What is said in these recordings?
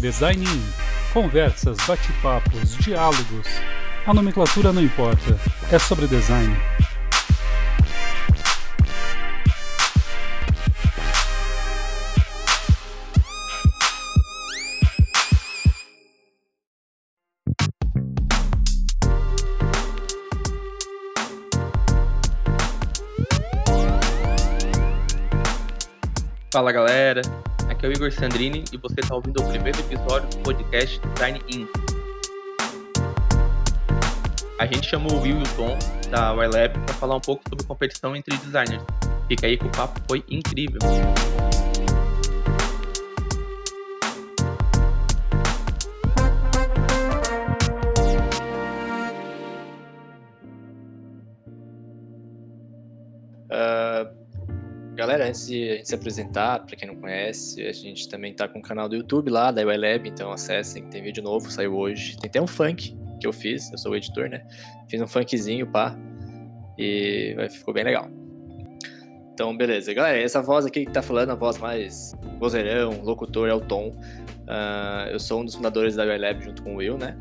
Design. Conversas, bate-papos, diálogos. A nomenclatura não importa, é sobre design. Fala galera, aqui é o Igor Sandrini e você está ouvindo o primeiro episódio do podcast Design In. A gente chamou o Will e o Tom da YLab para falar um pouco sobre competição entre designers. Fica aí que o papo foi incrível. Antes de a gente se apresentar, para quem não conhece, a gente também tá com o canal do YouTube lá, da ULab, então acessem, tem vídeo novo, saiu hoje. Tem até um funk que eu fiz, eu sou o editor, né? Fiz um funkzinho, pá, e ficou bem legal. Então, beleza. Galera, essa voz aqui que tá falando, a voz mais vozeirão, locutor, é o Tom. Uh, eu sou um dos fundadores da ULab junto com o Will, né?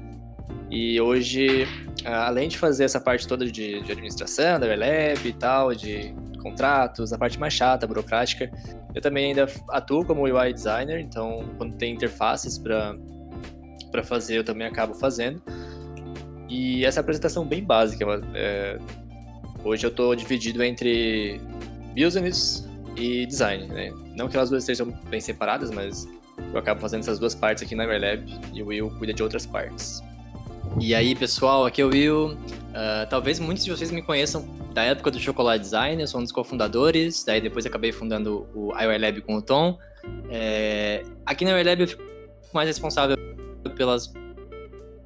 E hoje, uh, além de fazer essa parte toda de, de administração da ULab e tal, de contratos, a parte mais chata, burocrática. Eu também ainda atuo como UI designer, então quando tem interfaces para fazer, eu também acabo fazendo. E essa apresentação bem básica. É, hoje eu estou dividido entre business e design. Né? Não que elas duas estejam bem separadas, mas eu acabo fazendo essas duas partes aqui na Airlab e o Will cuida de outras partes. E aí, pessoal, aqui é o Will. Uh, talvez muitos de vocês me conheçam da época do Chocolate Design, eu sou um dos cofundadores, daí depois acabei fundando o IOI Lab com o Tom. É, aqui na IOI Lab eu fico mais responsável pelas,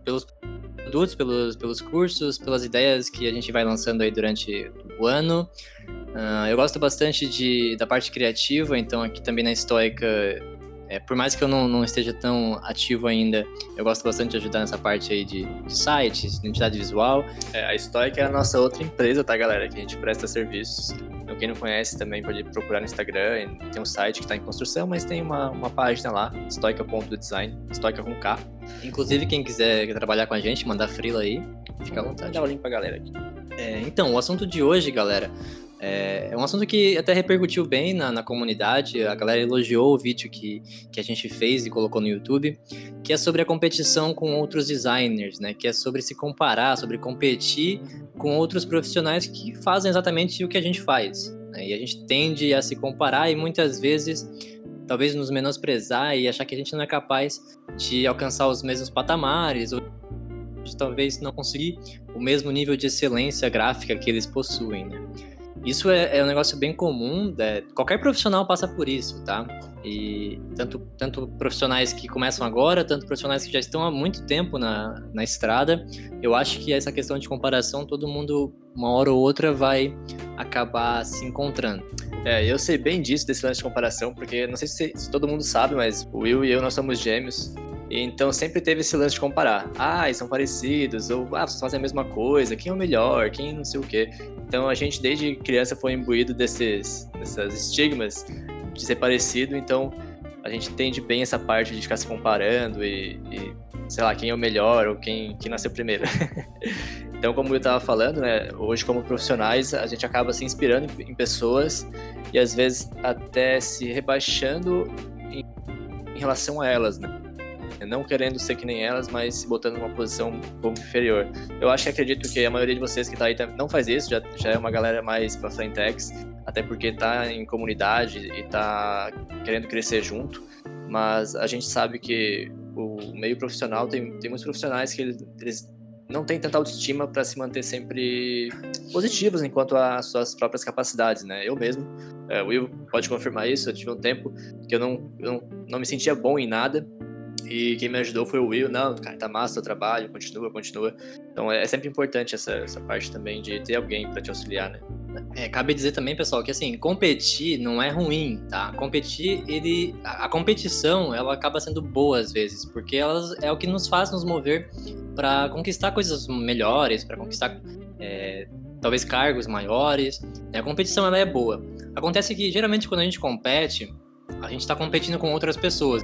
pelos produtos, pelos, pelos cursos, pelas ideias que a gente vai lançando aí durante o ano. Uh, eu gosto bastante de, da parte criativa, então aqui também na Stoica é, por mais que eu não, não, esteja tão ativo ainda, eu gosto bastante de ajudar nessa parte aí de, de sites, identidade visual. É, a Stoic é a nossa outra empresa, tá, galera? Que a gente presta serviços. Então, quem não conhece também pode procurar no Instagram. Tem um site que está em construção, mas tem uma, uma página lá, stoica.design, stoica com K. Inclusive, quem quiser trabalhar com a gente, mandar frila aí, fica à vontade. Dá o link pra galera aqui. É, então, o assunto de hoje, galera, é, é, um assunto que até repercutiu bem na, na, comunidade, a galera elogiou o vídeo que, que a gente fez e colocou no YouTube, que é sobre a competição com outros designers, né? Que é sobre se comparar, sobre competir com outros profissionais que fazem exatamente o que a gente faz. Né? E a gente tende a se comparar e muitas vezes talvez nos menosprezar e achar que a gente não é capaz de alcançar os mesmos patamares ou de talvez não conseguir o mesmo nível de excelência gráfica que eles possuem, né? Isso é, é, um negócio bem comum, né? qualquer profissional passa por isso, tá? E tanto, tanto profissionais que começam agora, tanto profissionais que já estão há muito tempo na, na estrada, eu acho que essa questão de comparação, todo mundo, uma hora ou outra, vai acabar se encontrando. É, eu sei bem disso, desse lance de comparação, porque não sei se, se todo mundo sabe, mas o Will e eu, nós somos gêmeos, então sempre teve esse lance de comparar. Ah, são parecidos, ou ah, vocês fazem a mesma coisa, quem é o melhor, quem não sei o quê. Então a gente desde criança foi imbuído desses, desses estigmas de ser parecido, então a gente entende bem essa parte de ficar se comparando e, e sei lá, quem é o melhor ou quem, quem nasceu primeiro. então, como eu estava falando, né, hoje como profissionais, a gente acaba se inspirando em pessoas e às vezes até se rebaixando em, em relação a elas, né? Não querendo ser que nem elas, mas se botando numa posição um pouco inferior. Eu acho que acredito que a maioria de vocês que está aí não faz isso, já, já é uma galera mais para frentex, até porque está em comunidade e está querendo crescer junto, mas a gente sabe que o meio profissional tem, tem muitos profissionais que eles não têm tanta autoestima para se manter sempre positivos enquanto às suas próprias capacidades, né? Eu mesmo, é, o Will pode confirmar isso, eu tive um tempo que eu não, eu não, não me sentia bom em nada, e quem me ajudou foi o Will. Não, cara, tá massa o trabalho, continua, continua. Então é, é sempre importante essa, essa parte também de ter alguém para te auxiliar, né? É, cabe dizer também, pessoal, que assim, competir não é ruim, tá? Competir, ele. A, competição, ela acaba sendo boa às vezes, porque ela é o que nos faz nos mover para conquistar coisas melhores, para conquistar é, talvez cargos maiores. A competição ela é boa. Acontece que geralmente quando a gente compete, a gente está competindo com outras pessoas.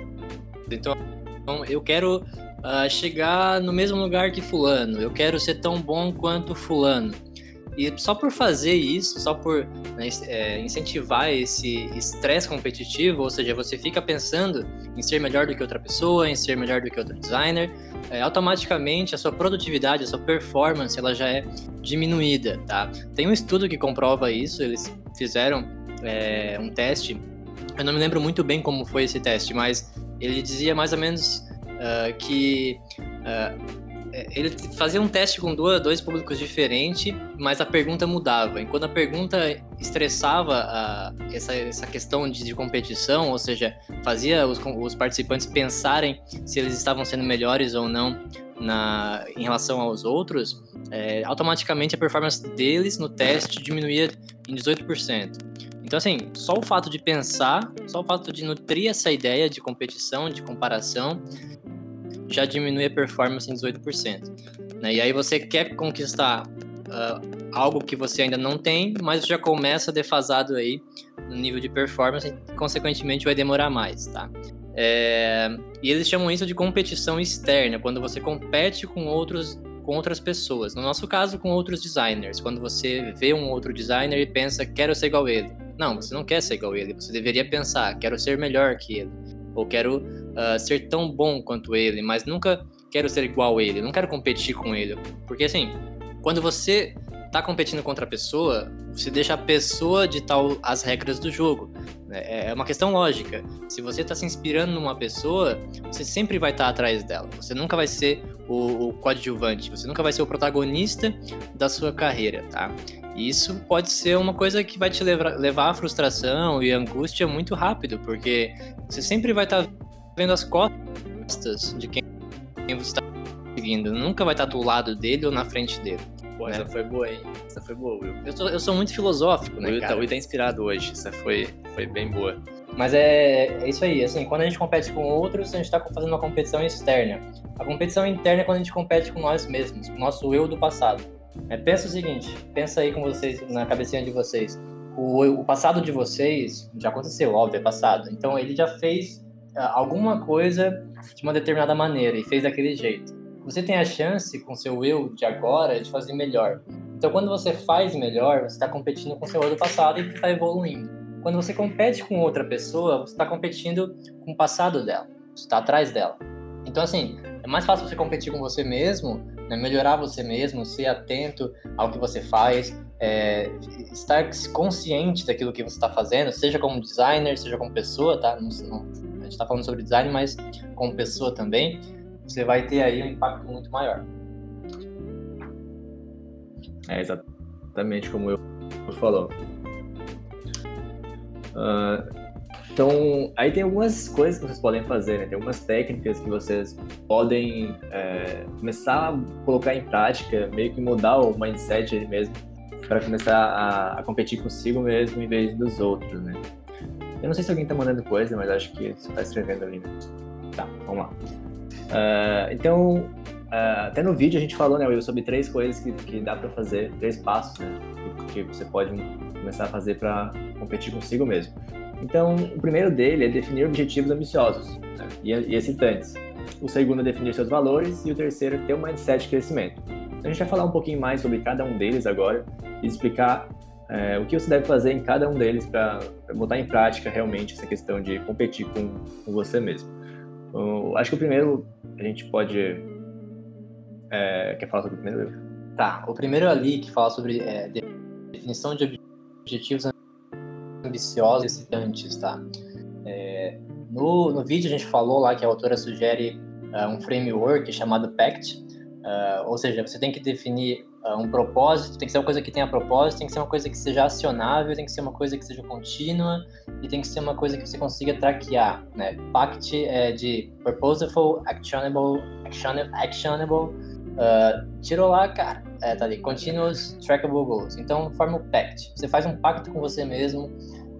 Então eu quero uh, chegar no mesmo lugar que fulano, eu quero ser tão bom quanto fulano. E só por fazer isso, só por né, é, incentivar esse estresse competitivo, ou seja, você fica pensando em ser melhor do que outra pessoa, em ser melhor do que outro designer, é, automaticamente a sua produtividade, a sua performance, ela já é diminuída, tá? Tem um estudo que comprova isso, eles fizeram é, um teste, eu não me lembro muito bem como foi esse teste, mas ele dizia mais ou menos uh, que uh, ele fazia um teste com dois públicos diferentes, mas a pergunta mudava. E quando a pergunta estressava a, essa, essa questão de, de, competição, ou seja, fazia os, os, participantes pensarem se eles estavam sendo melhores ou não na, em relação aos outros, é, automaticamente a performance deles no teste diminuía em 18%. Então, assim, só o fato de pensar, só o fato de nutrir essa ideia de competição, de comparação, já diminui a performance em 18%. Né? E aí você quer conquistar uh, algo que você ainda não tem, mas já começa defasado aí no nível de performance e, consequentemente, vai demorar mais, tá? É... E eles chamam isso de competição externa, quando você compete com outros com outras pessoas. No nosso caso, com outros designers. Quando você vê um outro designer e pensa, quero ser igual ele. Não, você não quer ser igual ele. Você deveria pensar, quero ser melhor que ele. Ou quero uh, ser tão bom quanto ele, mas nunca quero ser igual ele, não quero competir com ele. Porque assim, quando você tá competindo contra a pessoa, você deixa a pessoa ditar as regras do jogo. É, é uma questão lógica. Se você está se inspirando numa pessoa, você sempre vai estar tá atrás dela. Você nunca vai ser o, o coadjuvante, você nunca vai ser o protagonista da sua carreira, tá? E isso pode ser uma coisa que vai te levar, levar à frustração e angústia muito rápido, porque você sempre vai estar tá vendo as costas de quem você está seguindo. Nunca vai estar do lado dele ou na frente dele. Pô, né? essa foi boa, hein? Essa foi boa, Will. Eu sou, eu sou muito filosófico, né, Will cara? Tá, o Will tá inspirado hoje. Essa foi, foi bem boa. Mas é, é isso aí, assim, quando a gente compete com outros, a gente está fazendo uma competição externa. A competição interna é quando a gente compete com nós mesmos, com o nosso eu do passado. É, pensa o seguinte, pensa aí com vocês, na cabecinha de vocês. O, o passado de vocês já aconteceu, óbvio, é passado. Então ele já fez alguma coisa de uma determinada maneira e fez daquele jeito. Você tem a chance, com seu eu de agora, de fazer melhor. Então, quando você faz melhor, você está competindo com seu eu do passado e está evoluindo. Quando você compete com outra pessoa, você está competindo com o passado dela, você está atrás dela. Então, assim, é mais fácil você competir com você mesmo, né? melhorar você mesmo, ser atento ao que você faz, é, estar consciente daquilo que você está fazendo, seja como designer, seja como pessoa, tá? Não, não, gente está falando sobre design, mas como pessoa também, você vai ter aí um impacto muito maior. É exatamente como eu falou. Uh, então, aí tem algumas coisas que vocês podem fazer, né? Tem algumas técnicas que vocês podem é, começar a colocar em prática, meio que mudar o mindset mesmo, para começar a, a, competir consigo mesmo em vez dos outros, né? Eu não sei se alguém tá mandando coisa, mas acho que você tá escrevendo ali. Né? Tá, vamos lá. Uh, então, uh, até no vídeo a gente falou, né, Will, sobre três coisas que, que dá para fazer, três passos, né, que, que você pode começar a fazer para competir consigo mesmo. Então, o primeiro dele é definir objetivos ambiciosos né, e, e excitantes. O segundo é definir seus valores e o terceiro é ter um mindset de crescimento. Então, a gente vai falar um pouquinho mais sobre cada um deles agora e explicar é, o que você deve fazer em cada um deles para botar em prática realmente essa questão de competir com, com você mesmo. Acho que o primeiro a gente pode. É, quer falar sobre o primeiro? Tá, o primeiro ali que fala sobre é, definição de objetivos ambiciosos e excitantes, tá? É, no, no vídeo a gente falou lá que a autora sugere uh, um framework chamado PACT, uh, ou seja, você tem que definir uh, um propósito, tem que ser uma coisa que tenha propósito, tem que ser uma coisa que seja acionável, tem que ser uma coisa que seja contínua e tem que ser uma coisa que você consiga traquear, né? PACT é de Purposeful, Actionable, Actionable, actionable uh, tirou lá, cara, é, tá ali, Continuous Trackable Goals. Então, forma o PACT. Você faz um pacto com você mesmo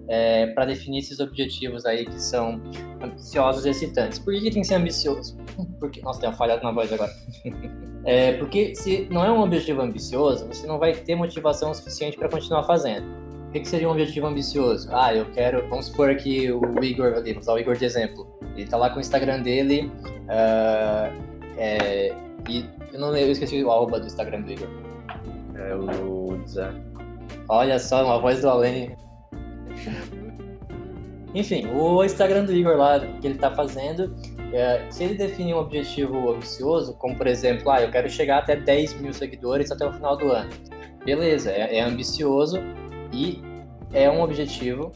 é, para definir esses objetivos aí que são ambiciosos e excitantes. Por que, que tem que ser ambicioso? Porque, nossa, tem uma falhada na voz agora. é, porque se não é um objetivo ambicioso, você não vai ter motivação suficiente para continuar fazendo. o que, que seria um objetivo ambicioso? Ah, eu quero, vamos supor aqui o Igor, ali, vamos usar o Igor de exemplo. Ele tá lá com o Instagram dele, uh, é, e eu não eu esqueci o arroba do Instagram do Igor. É o Zé. Olha só, uma voz do além. Enfim, o Instagram do Igor lá, que ele tá fazendo, é, se ele definir um objetivo ambicioso, como por exemplo, ah, eu quero chegar até 10 mil seguidores até o final do ano. Beleza, é, é ambicioso e é um objetivo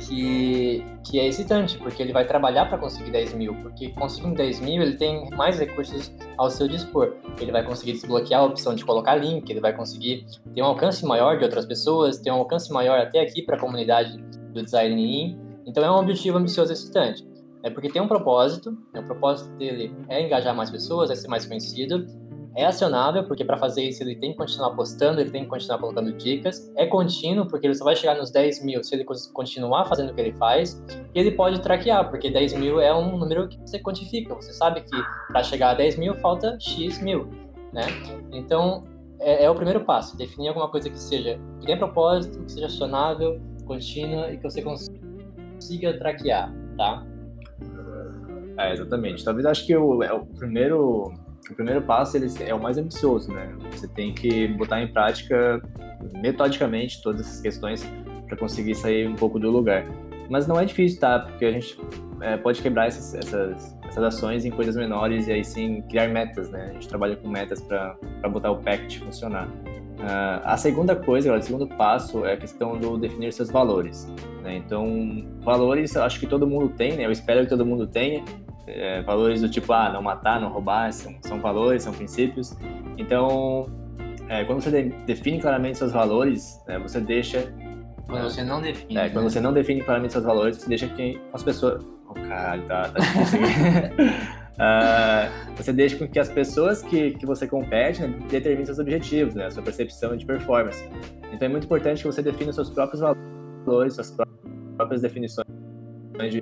que, que é excitante, porque ele vai trabalhar para conseguir 10 mil, porque conseguindo 10 mil ele tem mais recursos ao seu dispor. Ele vai conseguir desbloquear a opção de colocar link, ele vai conseguir ter um alcance maior de outras pessoas, ter um alcance maior até aqui para a comunidade do design Então é um objetivo ambicioso e excitante. É porque tem um propósito, né? o propósito dele é engajar mais pessoas, é ser mais conhecido, é acionável, porque para fazer isso ele tem que continuar postando, ele tem que continuar colocando dicas. É contínuo, porque ele só vai chegar nos 10 mil se ele continuar fazendo o que ele faz. E ele pode traquear, porque 10 mil é um número que você quantifica. Você sabe que para chegar a 10 mil falta X mil, né? Então, é, é, o primeiro passo. Definir alguma coisa que seja que tenha propósito, que seja acionável, contínua e que você consiga traquear, tá? É, exatamente. Talvez acho que o, é o primeiro o primeiro passo ele é o mais ambicioso, né? Você tem que botar em prática metodicamente todas essas questões para conseguir sair um pouco do lugar. Mas não é difícil, tá? Porque a gente é, pode quebrar essas, essas, essas, ações em coisas menores e aí sim criar metas, né? A gente trabalha com metas para botar o pact funcionar. Uh, a segunda coisa, o segundo passo é a questão do definir seus valores. Né? Então, valores acho que todo mundo tem, né? Eu espero que todo mundo tenha, é, valores do tipo, ah, não matar, não roubar, são, são valores, são princípios. Então, é, quando você de, define claramente seus valores, né, você deixa. Quando você não define. É, né? quando você não define claramente seus valores, você deixa que as pessoas. Oh, caralho, tá, tá difícil uh, você deixa com que as pessoas que, que você compete né, determinem seus objetivos, né, sua percepção de performance. Então é muito importante que você defina seus próprios valores, suas próprias definições de,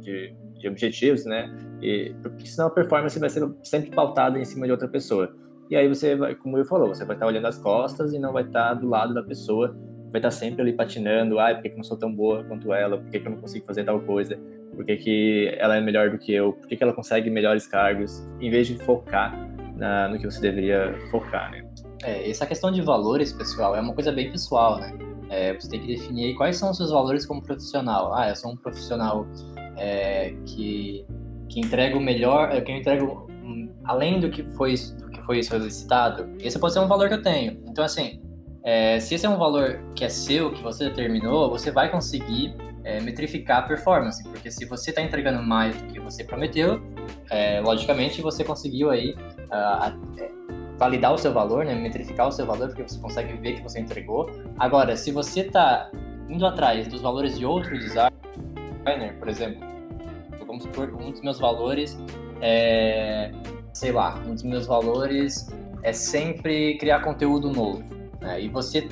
de de objetivos, né? E, porque senão a performance vai ser sempre pautada em cima de outra pessoa. E aí você vai, como eu falou, você vai estar olhando as costas e não vai estar do lado da pessoa, vai estar sempre ali patinando, ai, por que, eu não sou tão boa quanto ela? Por que, que eu não consigo fazer tal coisa? Por que, que ela é melhor do que eu? Por que, que ela consegue melhores cargos? Em vez de focar na, no que você deveria focar, né? É, essa questão de valores, pessoal, é uma coisa bem pessoal, né? É, você tem que definir quais são os seus valores como profissional. Ah, eu sou um profissional é, que, que entrega o melhor, é, que eu entrego um, além do que foi do que foi solicitado, esse pode ser um valor que eu tenho. Então, assim, é, se esse é um valor que é seu, que você determinou, você vai conseguir é, metrificar a performance, porque se você está entregando mais do que você prometeu, é, logicamente você conseguiu aí é, validar o seu valor, né, metrificar o seu valor, porque você consegue ver que você entregou. Agora, se você está indo atrás dos valores de outro designer, por exemplo, vamos supor, um dos meus valores é, sei lá, um dos meus valores é sempre criar conteúdo novo. Né? E você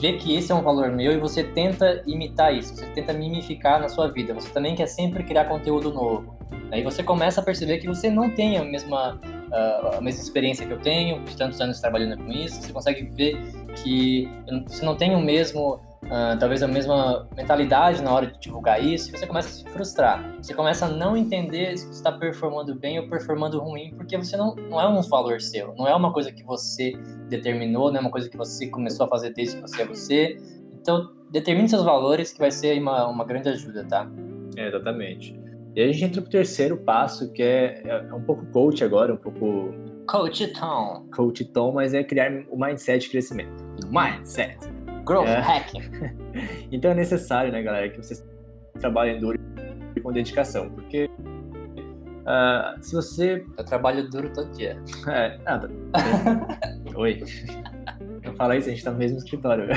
vê que esse é um valor meu e você tenta imitar isso, você tenta mimificar na sua vida. Você também quer sempre criar conteúdo novo. Aí você começa a perceber que você não tem a mesma, uh, a mesma experiência que eu tenho, de tantos anos trabalhando com isso. Você consegue ver que você não tem o mesmo uh, talvez a mesma mentalidade na hora de divulgar isso, você começa a se frustrar. Você começa a não entender se você está performando bem ou performando ruim, porque você não, não é um valor seu, não é uma coisa que você determinou, não é uma coisa que você começou a fazer desde que você é você. Então, determine seus valores, que vai ser uma, uma grande ajuda, tá? É, exatamente. E aí a gente entra pro terceiro passo, que é, é um pouco coach agora, um pouco. Coach Tom. Coach Tom, mas é criar o mindset de crescimento. Mindset. Growth é. hacking. então é necessário, né, galera, que vocês trabalhem duro e com dedicação, porque uh, se você... Eu trabalho duro todo dia. É, nada. Oi. Não fala isso, a gente tá no mesmo escritório.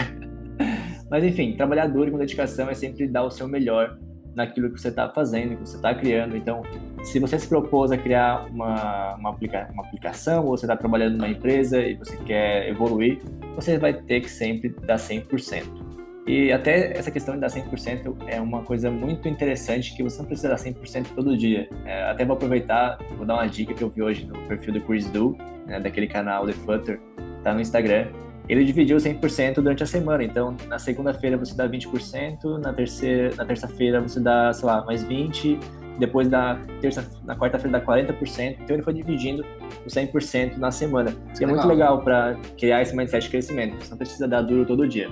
Mas enfim, trabalhar duro e com dedicação é sempre dar o seu melhor naquilo que você está fazendo, que você está criando. Então, se você se propôs a criar uma, uma, aplica uma aplicação, ou você está trabalhando numa empresa e você quer evoluir, você vai ter que sempre dar 100%. E até essa questão de dar 100% é uma coisa muito interessante que você não precisa dar 100% todo dia. É, até vou aproveitar, vou dar uma dica que eu vi hoje no perfil do Chris Do, né, daquele canal The Flutter, tá no Instagram. Ele dividiu 100% durante a semana. Então, na segunda-feira você dá 20%, na terceira, na terça-feira você dá, sei lá, mais 20, depois da terça, na quarta-feira dá 40%. Então, ele foi dividindo o 100% na semana. Isso é muito legal para criar esse mindset de crescimento. Você não precisa dar duro todo dia.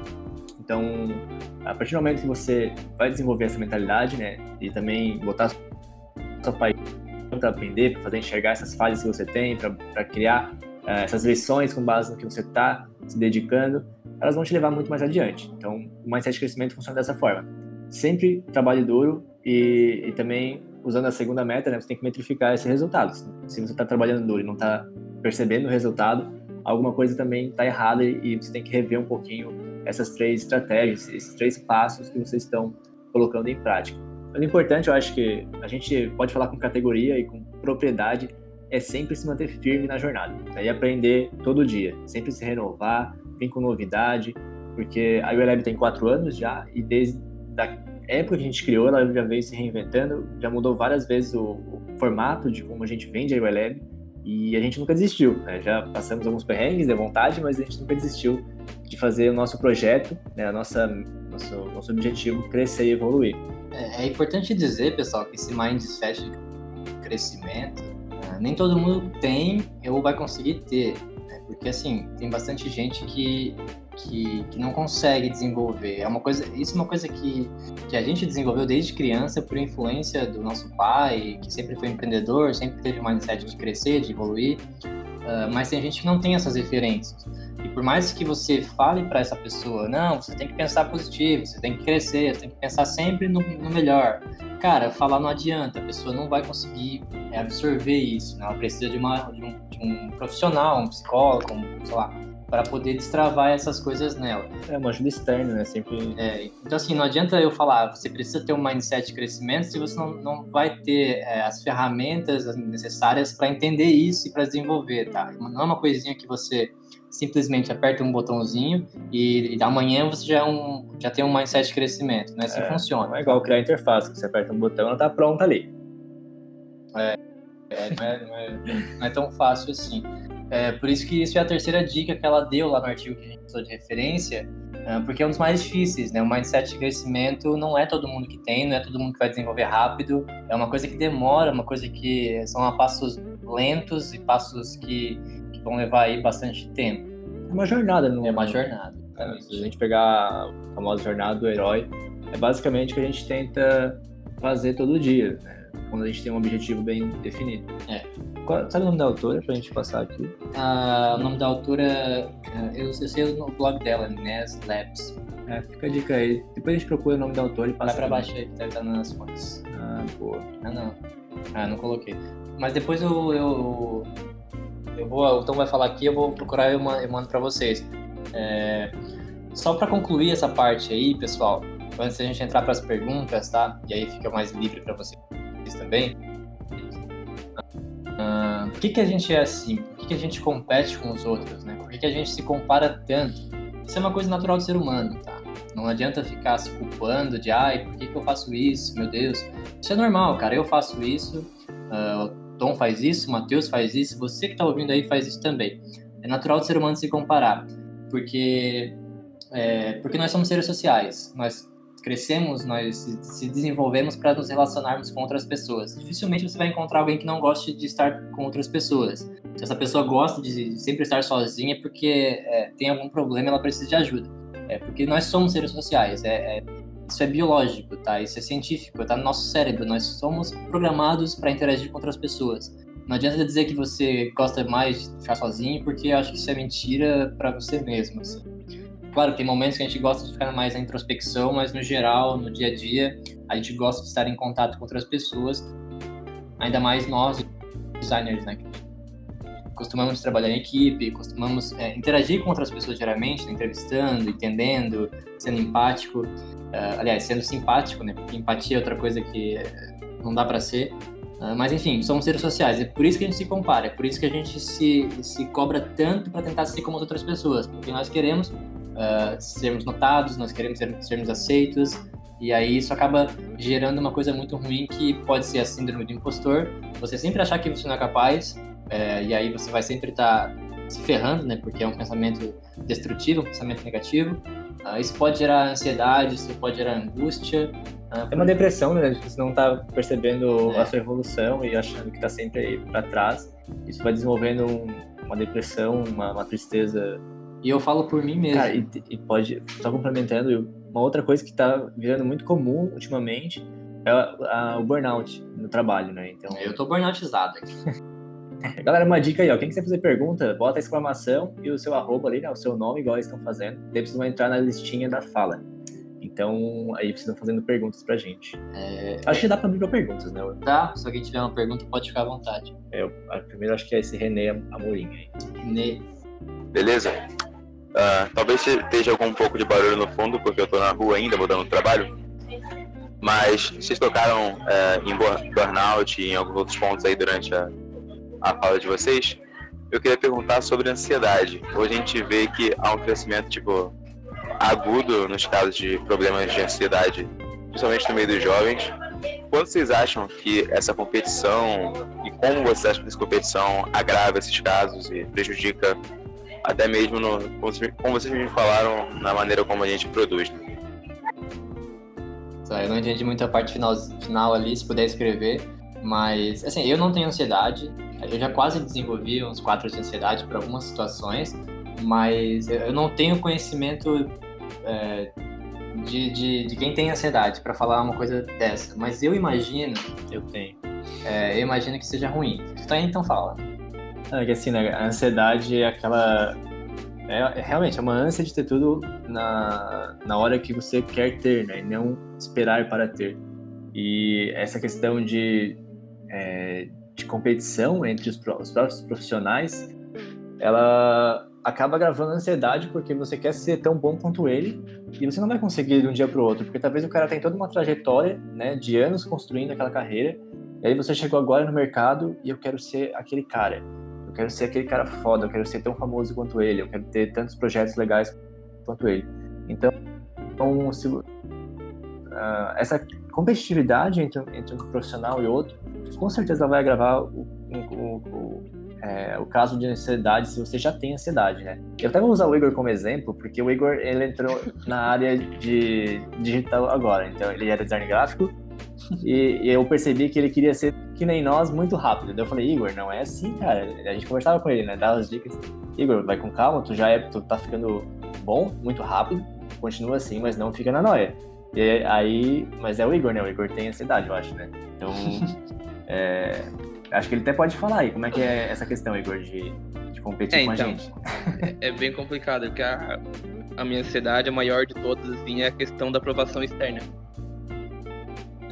Então, a partir do momento que você vai desenvolver essa mentalidade, né, e também botar sua paixão para aprender, para fazer enxergar essas falhas que você tem, para criar uh, essas lições com base no que você está se dedicando, elas vão te levar muito mais adiante. Então, o mindset de crescimento funciona dessa forma. Sempre trabalhe duro e, e também, usando a segunda meta, né, você tem que metrificar esse resultado. Se você está trabalhando duro e não está percebendo o resultado, alguma coisa também está errada e, você tem que rever um pouquinho essas três estratégias, esses três passos que vocês estão colocando em prática. O importante, eu acho que a gente pode falar com categoria e com propriedade, é sempre se manter firme na jornada e aprender todo dia, sempre se renovar, vir com novidade, porque a ULab tem quatro anos já e desde a época que a gente criou, ela já veio se reinventando, já mudou várias vezes o, o formato de como a gente vende a ULab e a gente nunca desistiu. Né? Já passamos alguns perrengues de vontade, mas a gente nunca desistiu de fazer o nosso projeto, né, a nossa, nosso, nosso objetivo crescer e evoluir. É, é importante dizer, pessoal, que esse mindset de crescimento, nem todo mundo tem ou vai conseguir ter. Né, porque, assim, tem bastante gente que, que, que, não consegue desenvolver. É uma coisa, isso é uma coisa que, que a gente desenvolveu desde criança por influência do nosso pai, que sempre foi empreendedor, sempre teve o mindset de crescer, de evoluir. Uh, mas tem gente que não tem essas referências. E por mais que você fale para essa pessoa, não, você tem que pensar positivo, você tem que crescer, você tem que pensar sempre no, no melhor. Cara, falar não adianta, a pessoa não vai conseguir é, absorver isso, né? Ela precisa de, uma, de, um, de um profissional, um psicólogo, um, sei lá, para poder destravar essas coisas nela. É uma ajuda externa, né? Sempre. É, então, assim, não adianta eu falar, você precisa ter um mindset de crescimento se você não, não vai ter é, as ferramentas necessárias para entender isso e para desenvolver, tá? Não é uma coisinha que você simplesmente aperta um botãozinho e, e amanhã você já, é um, já tem um mindset de crescimento, né? Assim é, funciona. Não é igual criar interface, que você aperta um botão e ela tá pronta ali. É, é, não, é, não, é, não é tão fácil assim. É, por isso que isso é a terceira dica que ela deu lá no artigo que a gente usou de referência, é, porque é um dos mais difíceis, né? O mindset de crescimento não é todo mundo que tem, não é todo mundo que vai desenvolver rápido, é uma coisa que demora, uma coisa que são passos lentos e passos que, que vão levar aí bastante tempo. É uma jornada, não é uma jornada. É, se a gente pegar a famosa jornada do herói, é basicamente o que a gente tenta fazer todo dia, né? Quando a gente tem um objetivo bem definido. É. Qual, sabe o nome da autora pra gente passar aqui? Ah, o nome da autora, é, eu, eu sei no blog dela, Nes Labs. É, fica a dica aí. Depois a gente procura o nome da autora e passa. Vai pra baixo aí, deve estar nas fontes. Ah, boa. Ah, não. Ah, não coloquei. Mas depois eu, eu, eu vou, o Tom vai falar aqui, eu vou procurar e eu mando pra vocês. É, só para concluir essa parte aí, pessoal, antes da gente entrar para as perguntas, tá? E aí fica mais livre para vocês também. Uh, por que, que a gente é assim? Por que, que a gente compete com os outros? Né? Por que, que a gente se compara tanto? Isso é uma coisa natural do ser humano, tá? Não adianta ficar se culpando de, ai, por que, que eu faço isso? Meu Deus. Isso é normal, cara. Eu faço isso, uh, o Tom faz isso, o Matheus faz isso, você que está ouvindo aí faz isso também. É natural do ser humano se comparar, porque, é, porque nós somos seres sociais. Nós crescemos, nós se desenvolvemos para nos relacionarmos com outras pessoas. Dificilmente você vai encontrar alguém que não goste de estar com outras pessoas. Se essa pessoa gosta de sempre estar sozinha, é porque é, tem algum problema, ela precisa de ajuda. É porque nós somos seres sociais. É, é, isso é biológico, tá? Isso é científico, tá no nosso cérebro. Nós somos programados para interagir com outras pessoas. Não adianta dizer que você gosta mais de ficar sozinho, porque eu acho que isso é mentira para você mesmo. Assim. Claro, tem momentos que a gente gosta de ficar mais na introspecção, mas no geral, no dia a dia, a gente gosta de estar em contato com outras pessoas, ainda mais nós, designers, né? Costumamos trabalhar em equipe, costumamos é, interagir com outras pessoas diariamente, né, entrevistando, entendendo, sendo empático, uh, aliás, sendo simpático, né? Porque empatia é outra coisa que não dá para ser. Uh, mas enfim, somos seres sociais, é por isso que a gente se compara, é por isso que a gente se, se cobra tanto para tentar ser como as outras pessoas, porque nós queremos uh, sermos notados, nós queremos ser, sermos aceitos, e aí isso acaba gerando uma coisa muito ruim que pode ser a síndrome do impostor. Você sempre achar que você não é capaz, é, e aí você vai sempre estar tá se ferrando, né? Porque é um pensamento destrutivo, um pensamento negativo. Uh, isso pode gerar ansiedade, isso pode gerar angústia. Uh, é uma depressão, né? Você não está percebendo é. a sua evolução e achando que está sempre para trás. Isso vai desenvolvendo um, uma depressão, uma, uma, tristeza. E eu falo por mim mesmo. Cara, e, e pode, só complementando, uma outra coisa que está virando muito comum ultimamente é a, a, o burnout no trabalho, né? Então, eu tô burnoutizado aqui. Galera, uma dica aí, ó. Quem quiser fazer pergunta, bota a exclamação e o seu arroba ali, né? O seu nome, igual eles estão fazendo. Daí vocês vão entrar na listinha da fala. Então, aí vocês estão fazendo perguntas pra gente. É... Acho que dá pra abrir pra perguntas, né? Tá, se alguém tiver uma pergunta, pode ficar à vontade. É, eu, primeiro acho que é esse René Amorim aí. René. Beleza? Uh, talvez esteja algum pouco de barulho no fundo, porque eu tô na rua ainda, vou dando trabalho. Mas vocês tocaram uh, em burnout e em alguns outros pontos aí durante a, a fala de vocês, eu queria perguntar sobre ansiedade. Hoje a gente vê que há um crescimento tipo agudo nos casos de problemas de ansiedade, principalmente no meio dos jovens. Quando vocês acham que essa competição e como vocês acham que essa competição agrava esses casos e prejudica até mesmo no, como vocês me falaram na maneira como a gente produz? Né? Eu não entendi muito a parte final, final ali, se puder escrever, mas assim, eu não tenho ansiedade, eu já quase desenvolvi uns quatro de ansiedade para algumas situações, mas eu não tenho conhecimento é, de, de, de, quem tem ansiedade para falar uma coisa dessa. Mas eu imagino. Eu tenho. É, eu imagino que seja ruim. Tu tá então fala. É que assim, né, a ansiedade é aquela. É, é, realmente, é uma ânsia de ter tudo na, na hora que você quer ter, né? E não esperar para ter. E essa questão de, é, de competição entre os, os próprios profissionais, ela acaba gravando ansiedade porque você quer ser tão bom quanto ele e você não vai conseguir de um dia para o outro, porque talvez o cara tem toda uma trajetória, né, de anos construindo aquela carreira, e aí você chegou agora no mercado e eu quero ser aquele cara. Quero ser aquele cara foda, eu quero ser tão famoso quanto ele, eu quero ter tantos projetos legais quanto ele. Então, então se, uh, essa competitividade entre, entre um profissional e outro com certeza vai agravar o, o, o, é, o, caso de ansiedade se você já tem ansiedade, né? Eu até vou usar o Igor como exemplo, porque o Igor ele entrou na área de digital agora, então ele era design gráfico e, e eu percebi que ele queria ser que nem nós muito rápido. Daí eu falei, Igor, não é assim, cara. A gente conversava com ele, né? Dava as dicas. Igor, vai com calma, tu já é, tu tá ficando bom, muito rápido, continua assim, mas não fica na noia. E aí, mas é o Igor, né? O Igor tem ansiedade, eu acho, né? Então, É, acho que ele até pode falar aí como é que é essa questão, Igor, de, de competir é, com então, a gente. É, é bem complicado, porque a, a minha ansiedade, a maior de todas, assim, é a questão da aprovação externa.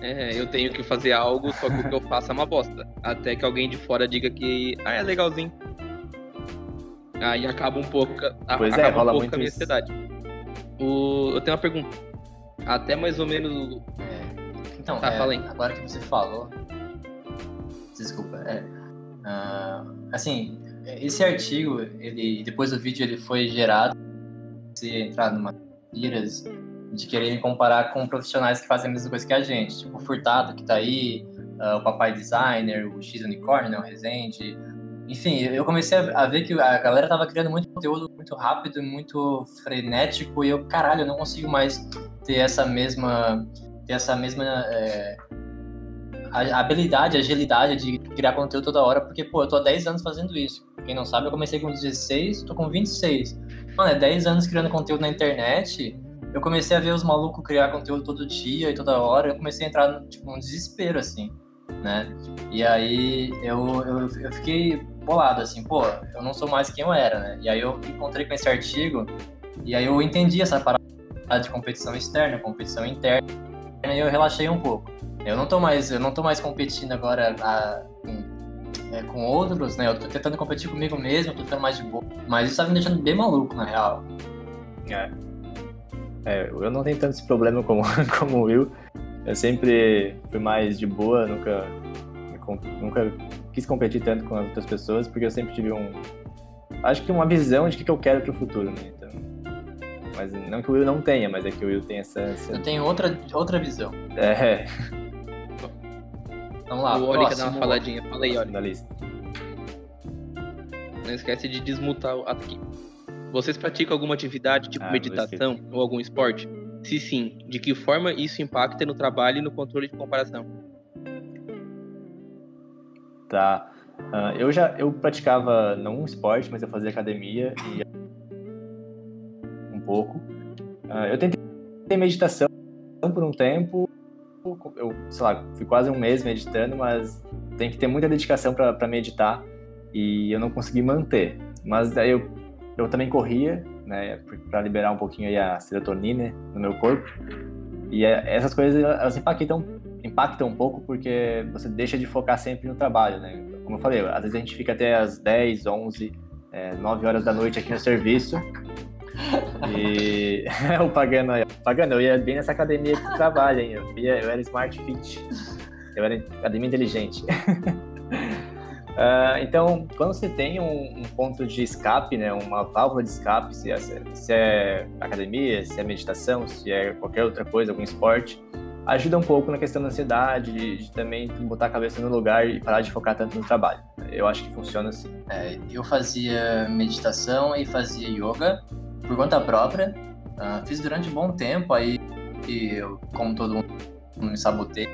É, eu tenho que fazer algo, só que o que eu faço é uma bosta. Até que alguém de fora diga que, ah, é legalzinho. Aí acaba um pouco, a, pois é, acaba um pouco a minha ansiedade. O, eu tenho uma pergunta. Até mais ou menos. É, então, tá, é, agora que você falou, desculpa. É, uh, assim, esse artigo, ele depois do vídeo ele foi gerado se entrar numa iras de querer comparar com profissionais que fazem a mesma coisa que a gente, tipo o Furtado que tá aí, uh, o Papai Designer, o X Unicorn, né, o Resende. Enfim, eu comecei a ver que a galera tava criando muito conteúdo muito rápido, muito frenético, e eu, caralho, eu não consigo mais ter essa mesma ter essa mesma é, habilidade, agilidade de criar conteúdo toda hora, porque, pô, eu tô há 10 anos fazendo isso. Quem não sabe, eu comecei com 16, tô com 26. Mano, é 10 anos criando conteúdo na internet. Eu comecei a ver os malucos criar conteúdo todo dia e toda hora. Eu comecei a entrar tipo, num desespero, assim, né? E aí eu, eu, eu fiquei bolado, assim, pô, eu não sou mais quem eu era, né? E aí eu encontrei com esse artigo e aí eu entendi essa parada de competição externa, competição interna, e eu relaxei um pouco. Eu não tô mais, eu não tô mais competindo agora a, com, é, com outros, né? Eu tô tentando competir comigo mesmo, tô ficando mais de boa. Mas isso tá me deixando bem maluco, na real. É. é eu não tenho tanto esse problema como, como o Will. Eu sempre fui mais de boa, nunca, nunca quis competir tanto com as outras pessoas, porque eu sempre tive um. Acho que uma visão de o que eu quero pro futuro, né? Então, mas não que o Will não tenha, mas é que o Will tem essa. essa... Eu tenho outra, outra visão. É. Vamos lá, o Oli quer dar uma faladinha. Fala aí, Oli. Na lista. não esquece de desmutar aqui. Vocês praticam alguma atividade, tipo Ah, meditação ou algum esporte? Se sim, de que forma isso impacta no trabalho e no controle de comparação? Tá. Ah, eu já eu praticava não um esporte, mas eu fazia academia e um pouco. Ah, eu tentei meditação por um tempo. Eu, sei lá, fui quase um mês meditando, mas tem que ter muita dedicação para meditar e eu não consegui manter. Mas daí eu, eu também corria, né, para liberar um pouquinho a serotonina no meu corpo. E é, essas coisas elas impactam impactam um pouco porque você deixa de focar sempre no trabalho, né? Como eu falei, às vezes a gente fica até as 10, 11, é, 9 horas da noite aqui no serviço. E o Pagano. Pagano, eu ia bem nessa academia que trabalha, hein? Eu, ia, eu era Smart Fit. Eu era academia inteligente. Uh, então, quando você tem um, um, ponto de escape, né, uma válvula de escape, se é, se é, academia, se é meditação, se é qualquer outra coisa, algum esporte, ajuda um pouco na questão da ansiedade, de, de, também botar a cabeça no lugar e parar de focar tanto no trabalho. Eu acho que funciona assim. É, eu fazia meditação e fazia yoga por conta própria. Uh, fiz durante um bom tempo, aí eu, como todo mundo, me sabotei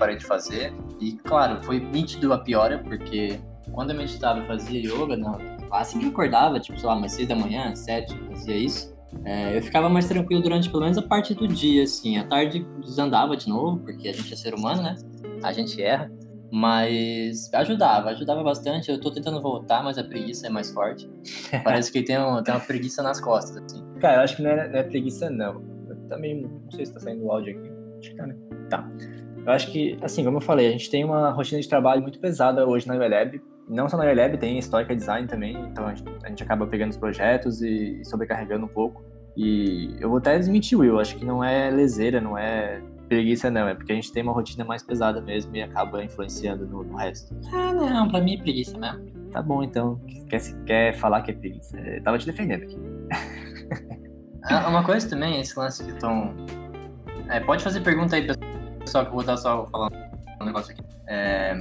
parei de fazer. E, claro, foi nítido a piora, porque quando eu meditava e fazia yoga, não, assim que eu acordava, tipo, sei lá, mais seis da manhã, sete, fazia isso, é, eu ficava mais tranquilo durante pelo menos a parte do dia, assim. À tarde desandava de novo, porque a gente é ser humano, né? A gente erra. Mas ajudava, ajudava bastante. Eu tô tentando voltar, mas a preguiça é mais forte. Parece que tem, um, tem uma preguiça nas costas, assim. Cara, eu acho que não é, não é preguiça, não. Eu também não sei se tá saindo o áudio aqui. Acho que tá, né? Tá. Eu acho que, assim, como eu falei, a gente tem uma rotina de trabalho muito pesada hoje na UELab. Não só na UELab, tem Histórica Design também, então a gente, a gente acaba pegando os projetos e, e sobrecarregando um pouco. E eu vou até desmentir, Will, acho que não é leseira, não é preguiça, não. É porque a gente tem uma rotina mais pesada mesmo e acaba influenciando no, no resto. Ah, não, pra mim é preguiça mesmo. Tá bom, então. Quer, quer falar que é preguiça? Eu tava te defendendo aqui. ah, uma coisa também, esse lance que estão. É, pode fazer pergunta aí, pessoal, que eu vou dar só falando um negócio aqui. É,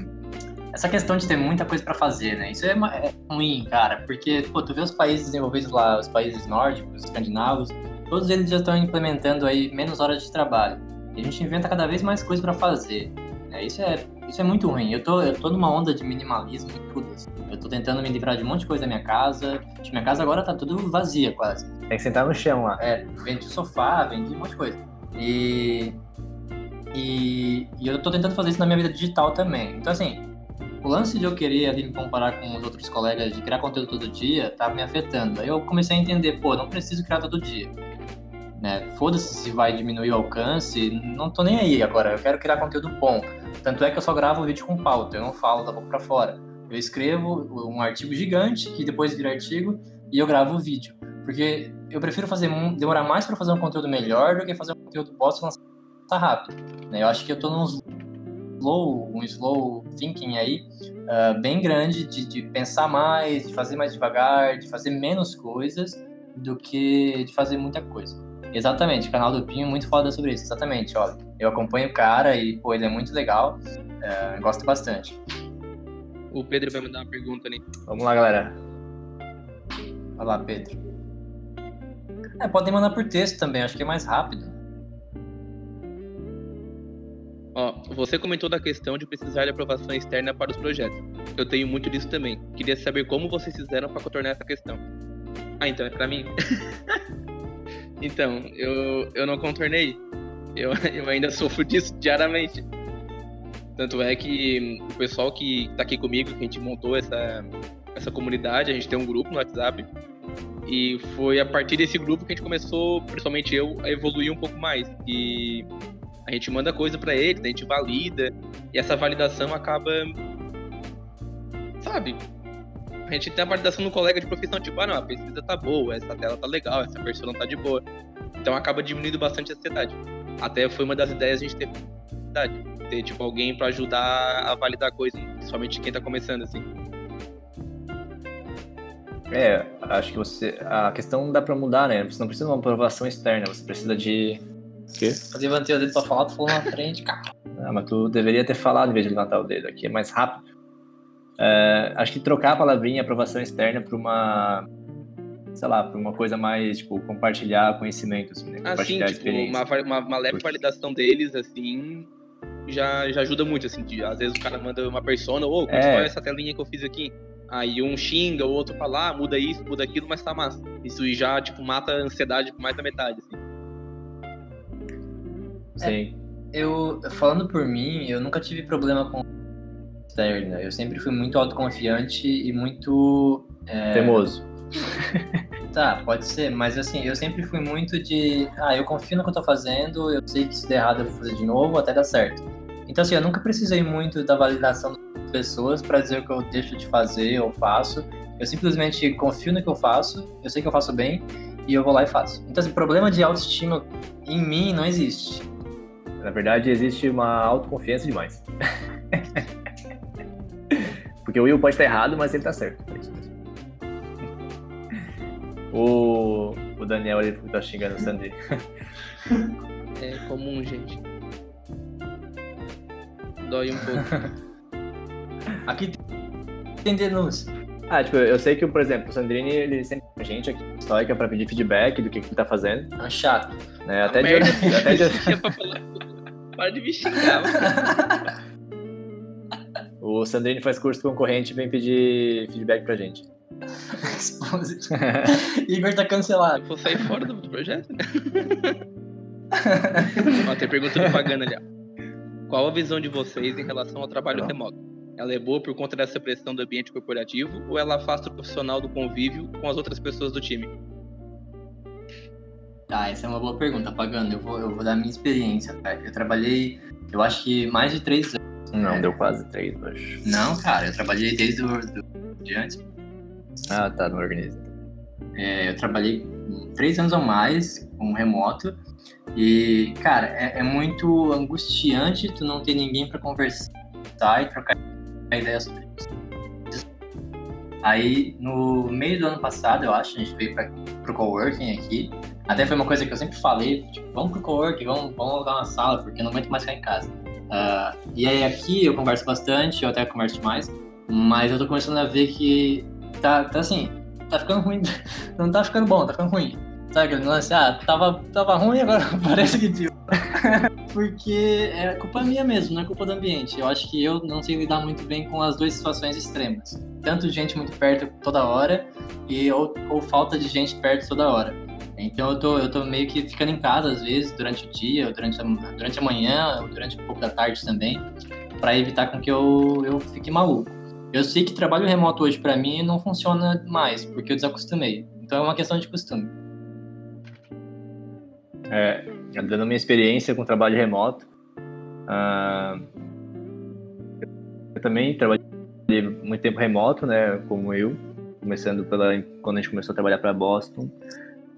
essa questão de ter muita coisa para fazer, né? Isso é, é, ruim, cara, porque, pô, tu vê os países desenvolvidos lá, os países nórdicos, escandinavos, todos eles já estão implementando aí menos horas de trabalho. E a gente inventa cada vez mais coisas para fazer. Né? Isso, é, isso é muito ruim. Eu tô, eu tô numa onda de minimalismo e tudo. Assim. Eu tô tentando me livrar de um monte de coisa da minha casa. Minha casa agora tá tudo vazia, quase. Tem que sentar no chão lá. É, vendi o sofá, vendi um monte de coisa. E e, e, eu tô tentando fazer isso na minha vida digital também. Então, assim, o lance de eu querer ali me comparar com os outros colegas de criar conteúdo todo dia tá me afetando. Aí eu comecei a entender, pô, não preciso criar todo dia. Né? Foda-se se vai diminuir o alcance, não tô nem aí agora, eu quero criar conteúdo bom. Tanto é que eu só gravo vídeo com pauta, eu não falo da boca pra fora. Eu escrevo um artigo gigante, que depois vira artigo, e eu gravo o vídeo. Porque eu prefiro fazer demorar mais para fazer um conteúdo melhor do que fazer um conteúdo bosta lançar rápido. Né? Eu acho que eu tô num slow, um slow thinking aí, uh, bem grande de, de, pensar mais, de fazer mais devagar, de fazer menos coisas do que de fazer muita coisa. Exatamente, o canal do Pinho é muito foda sobre isso, exatamente, olha. Eu acompanho o cara e, pô, ele é muito legal, uh, gosto bastante. O Pedro vai mandar uma pergunta ali. Vamos lá, galera. Vai lá, Pedro. É, podem mandar por texto também, acho que é mais rápido. Ó, você comentou da questão de precisar de aprovação externa para os projetos. Eu tenho muito disso também. Queria saber como vocês fizeram para contornar essa questão. Ah, então é para mim. então, eu, eu não contornei. Eu, eu ainda sofro disso diariamente. Tanto é que o pessoal que tá aqui comigo, que a gente montou essa, essa comunidade, a gente tem um grupo no WhatsApp. E foi a partir desse grupo que a gente começou, principalmente eu, a evoluir um pouco mais. E a gente manda coisa para ele, a gente valida, e essa validação acaba. Sabe? A gente tem a validação no colega de profissão, tipo, ah, não, a pesquisa tá boa, essa tela tá legal, essa persona tá de boa. Então acaba diminuindo bastante a ansiedade. Até foi uma das ideias a gente ter ter tipo alguém para ajudar a validar a coisa, principalmente quem tá começando assim. É, acho que você a questão dá para mudar, né? Você não precisa de uma aprovação externa, você precisa de quê? Eu levantei o dedo pra falar, tu falou na frente, cara. Ah, mas tu deveria ter falado em vez de levantar o dedo aqui, é mais rápido. É, acho que trocar a palavrinha aprovação externa para uma sei lá, para uma coisa mais, tipo, compartilhar conhecimento, assim, né? Ah, Compartilhar tipo, uma, uma, uma leve validação deles, assim, já, já ajuda muito, assim. De, às vezes o cara manda uma persona, ô, como É. essa telinha que eu fiz aqui? Aí um xinga, o outro fala, ah, muda isso, muda aquilo, mas tá massa. Isso já, tipo, mata a ansiedade por mais da metade, assim. Sim. Eu, falando por mim, eu nunca tive problema com externa. Eu sempre fui muito autoconfiante e muito. é, Teimoso. Tá, pode ser, mas assim, eu sempre fui muito de. Ah, eu confio no que eu tô fazendo, eu sei que se der errado eu vou fazer de novo até dar certo. Então, assim, eu nunca precisei muito da validação das pessoas pra dizer o que eu deixo de fazer ou faço. Eu simplesmente confio no que eu faço, eu sei que eu faço bem e eu vou lá e faço. Então, assim, problema de autoestima em mim não existe. Na verdade, existe uma autoconfiança demais. Porque o Will pode estar errado, mas ele tá certo. É isso mesmo. O, o Daniel ele tá xingando o Sandy. É comum, gente. Dói um pouco. Aqui tem denúncia. Ah, tipo, eu sei que, por exemplo, o Sandrini, ele sempre tem gente aqui histórica pra pedir feedback do que, que ele tá fazendo. É um chato. Né? Até, Ah, de, até de- É. Para de me xingar. mano. o Sandrini faz curso concorrente e vem pedir feedback pra gente. Exposit. Igor tá cancelado. Eu vou sair fora do do projeto, né? Ó, tem pergunta do Pagana ali, ó. Qual a visão de vocês em relação ao trabalho Não. remoto? Ela é boa por conta dessa pressão do ambiente corporativo ou ela afasta o profissional do convívio com as outras pessoas do time? Ah, essa é uma boa pergunta, Pagano. Eu vou, eu vou dar a minha experiência, tá? Eu trabalhei, eu acho que mais de três anos. Não, deu quase três, acho. Não, cara, eu trabalhei desde o do, de antes. Ah, tá, não organiza. É, eu trabalhei três anos ou mais com remoto. E, cara, é, é muito angustiante tu não ter ninguém pra conversar e trocar ideia sobre isso. Aí, no meio do ano passado, eu acho, a gente veio pra, pro coworking aqui. Até foi uma coisa que eu sempre falei, tipo, vamos pro coworking, vamos, vamos alugar uma sala, porque eu não aguento mais ficar em casa. Ah, e aí aqui eu converso bastante, eu até converso mais, mas eu tô começando a ver que tá, tá assim, tá ficando ruim, não tá ficando bom, tá ficando ruim. Sabe aquele lance? Ah, tava, tava ruim, agora parece que pior. Porque é culpa minha mesmo, não é culpa do ambiente. Eu acho que eu não sei lidar muito bem com as duas situações extremas. Tanto gente muito perto toda hora, e ou, ou falta de gente perto toda hora. Então eu tô, eu tô meio que ficando em casa às vezes, durante o dia, durante a, durante a manhã, durante um pouco da tarde também, para evitar com que eu, eu fique maluco. Eu sei que trabalho remoto hoje para mim não funciona mais, porque eu desacostumei. Então é uma questão de costume. É, dando minha experiência com trabalho remoto, ah, eu também trabalhei muito tempo remoto, né, como eu, começando pela quando a gente começou a trabalhar para Boston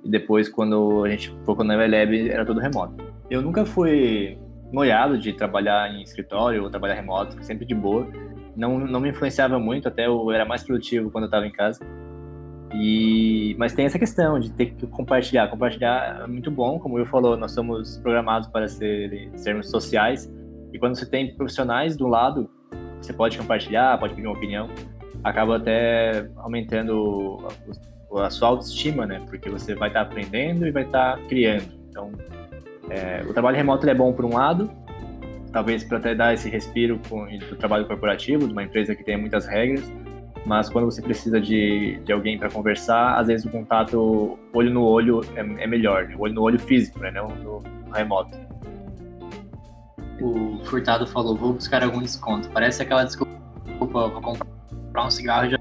e depois quando a gente focou na Lab era tudo remoto. Eu nunca fui noiado de trabalhar em escritório ou trabalhar remoto, sempre de boa. Não, não me influenciava muito, até eu era mais produtivo quando eu estava em casa. E, mas tem essa questão de ter que compartilhar. Compartilhar é muito bom, como eu falou, nós somos programados para ser, sermos sociais. E quando você tem profissionais do lado, você pode compartilhar, pode pedir uma opinião, acaba até aumentando a sua autoestima, né? Porque você vai estar aprendendo e vai estar criando. Então, é, o trabalho remoto ele é bom por um lado, talvez para até dar esse respiro com, do trabalho corporativo, de uma empresa que tem muitas regras, mas quando você precisa de, de alguém para conversar, às vezes o contato olho no olho é, é melhor, né? olho no olho físico, né? não no, no remoto. O Furtado falou, vou buscar algum desconto. Parece aquela desculpa, vou comprar um cigarro e já,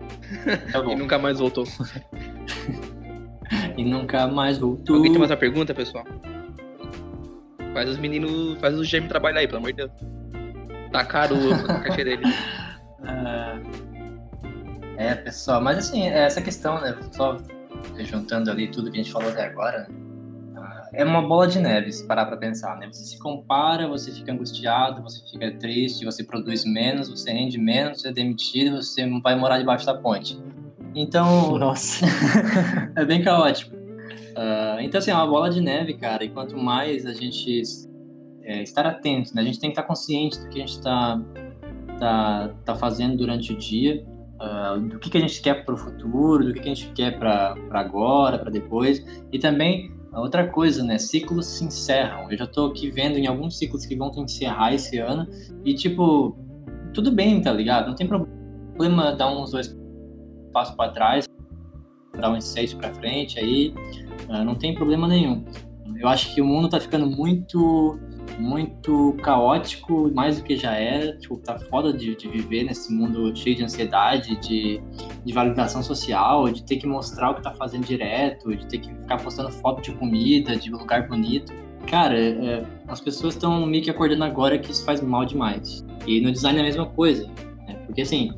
vou. E nunca mais voltou. E nunca mais voltou. Alguém tem mais uma pergunta, pessoal? Faz os meninos, faz os gêmeos trabalhar aí, pelo amor de Deus. Tá caro a caixa dele. Ah, É, pessoal, mas assim, essa questão, né, só juntando ali tudo que a gente falou até agora, né, é uma bola de neve, se parar pra pensar, né? Você se compara, você fica angustiado, você fica triste, você produz menos, você rende menos, você é demitido, você vai morar debaixo da ponte. Então, Nossa. é bem caótico. Ah, então, assim, é uma bola de neve, cara, e quanto mais a gente é, estar atento, né? A gente tem que estar consciente do que a gente está tá, tá fazendo durante o dia, uh, do que, que a gente quer para o futuro, do que, que a gente quer para agora, para depois, e também outra coisa, né? Ciclos se encerram. Eu já estou aqui vendo em alguns ciclos que vão encerrar esse ano, e tipo, tudo bem, tá ligado? Não tem problema dar uns dois passos para trás, dar uns seis para frente aí, uh, não tem problema nenhum. Eu acho que o mundo tá ficando muito muito caótico, mais do que já era. Tipo, tá foda de, de viver nesse mundo cheio de ansiedade, de, de validação social, de ter que mostrar o que tá fazendo direto, de ter que ficar postando foto de comida, de lugar bonito. Cara, é, as pessoas estão meio que acordando agora que isso faz mal demais. E no design é a mesma coisa. Né? Porque assim,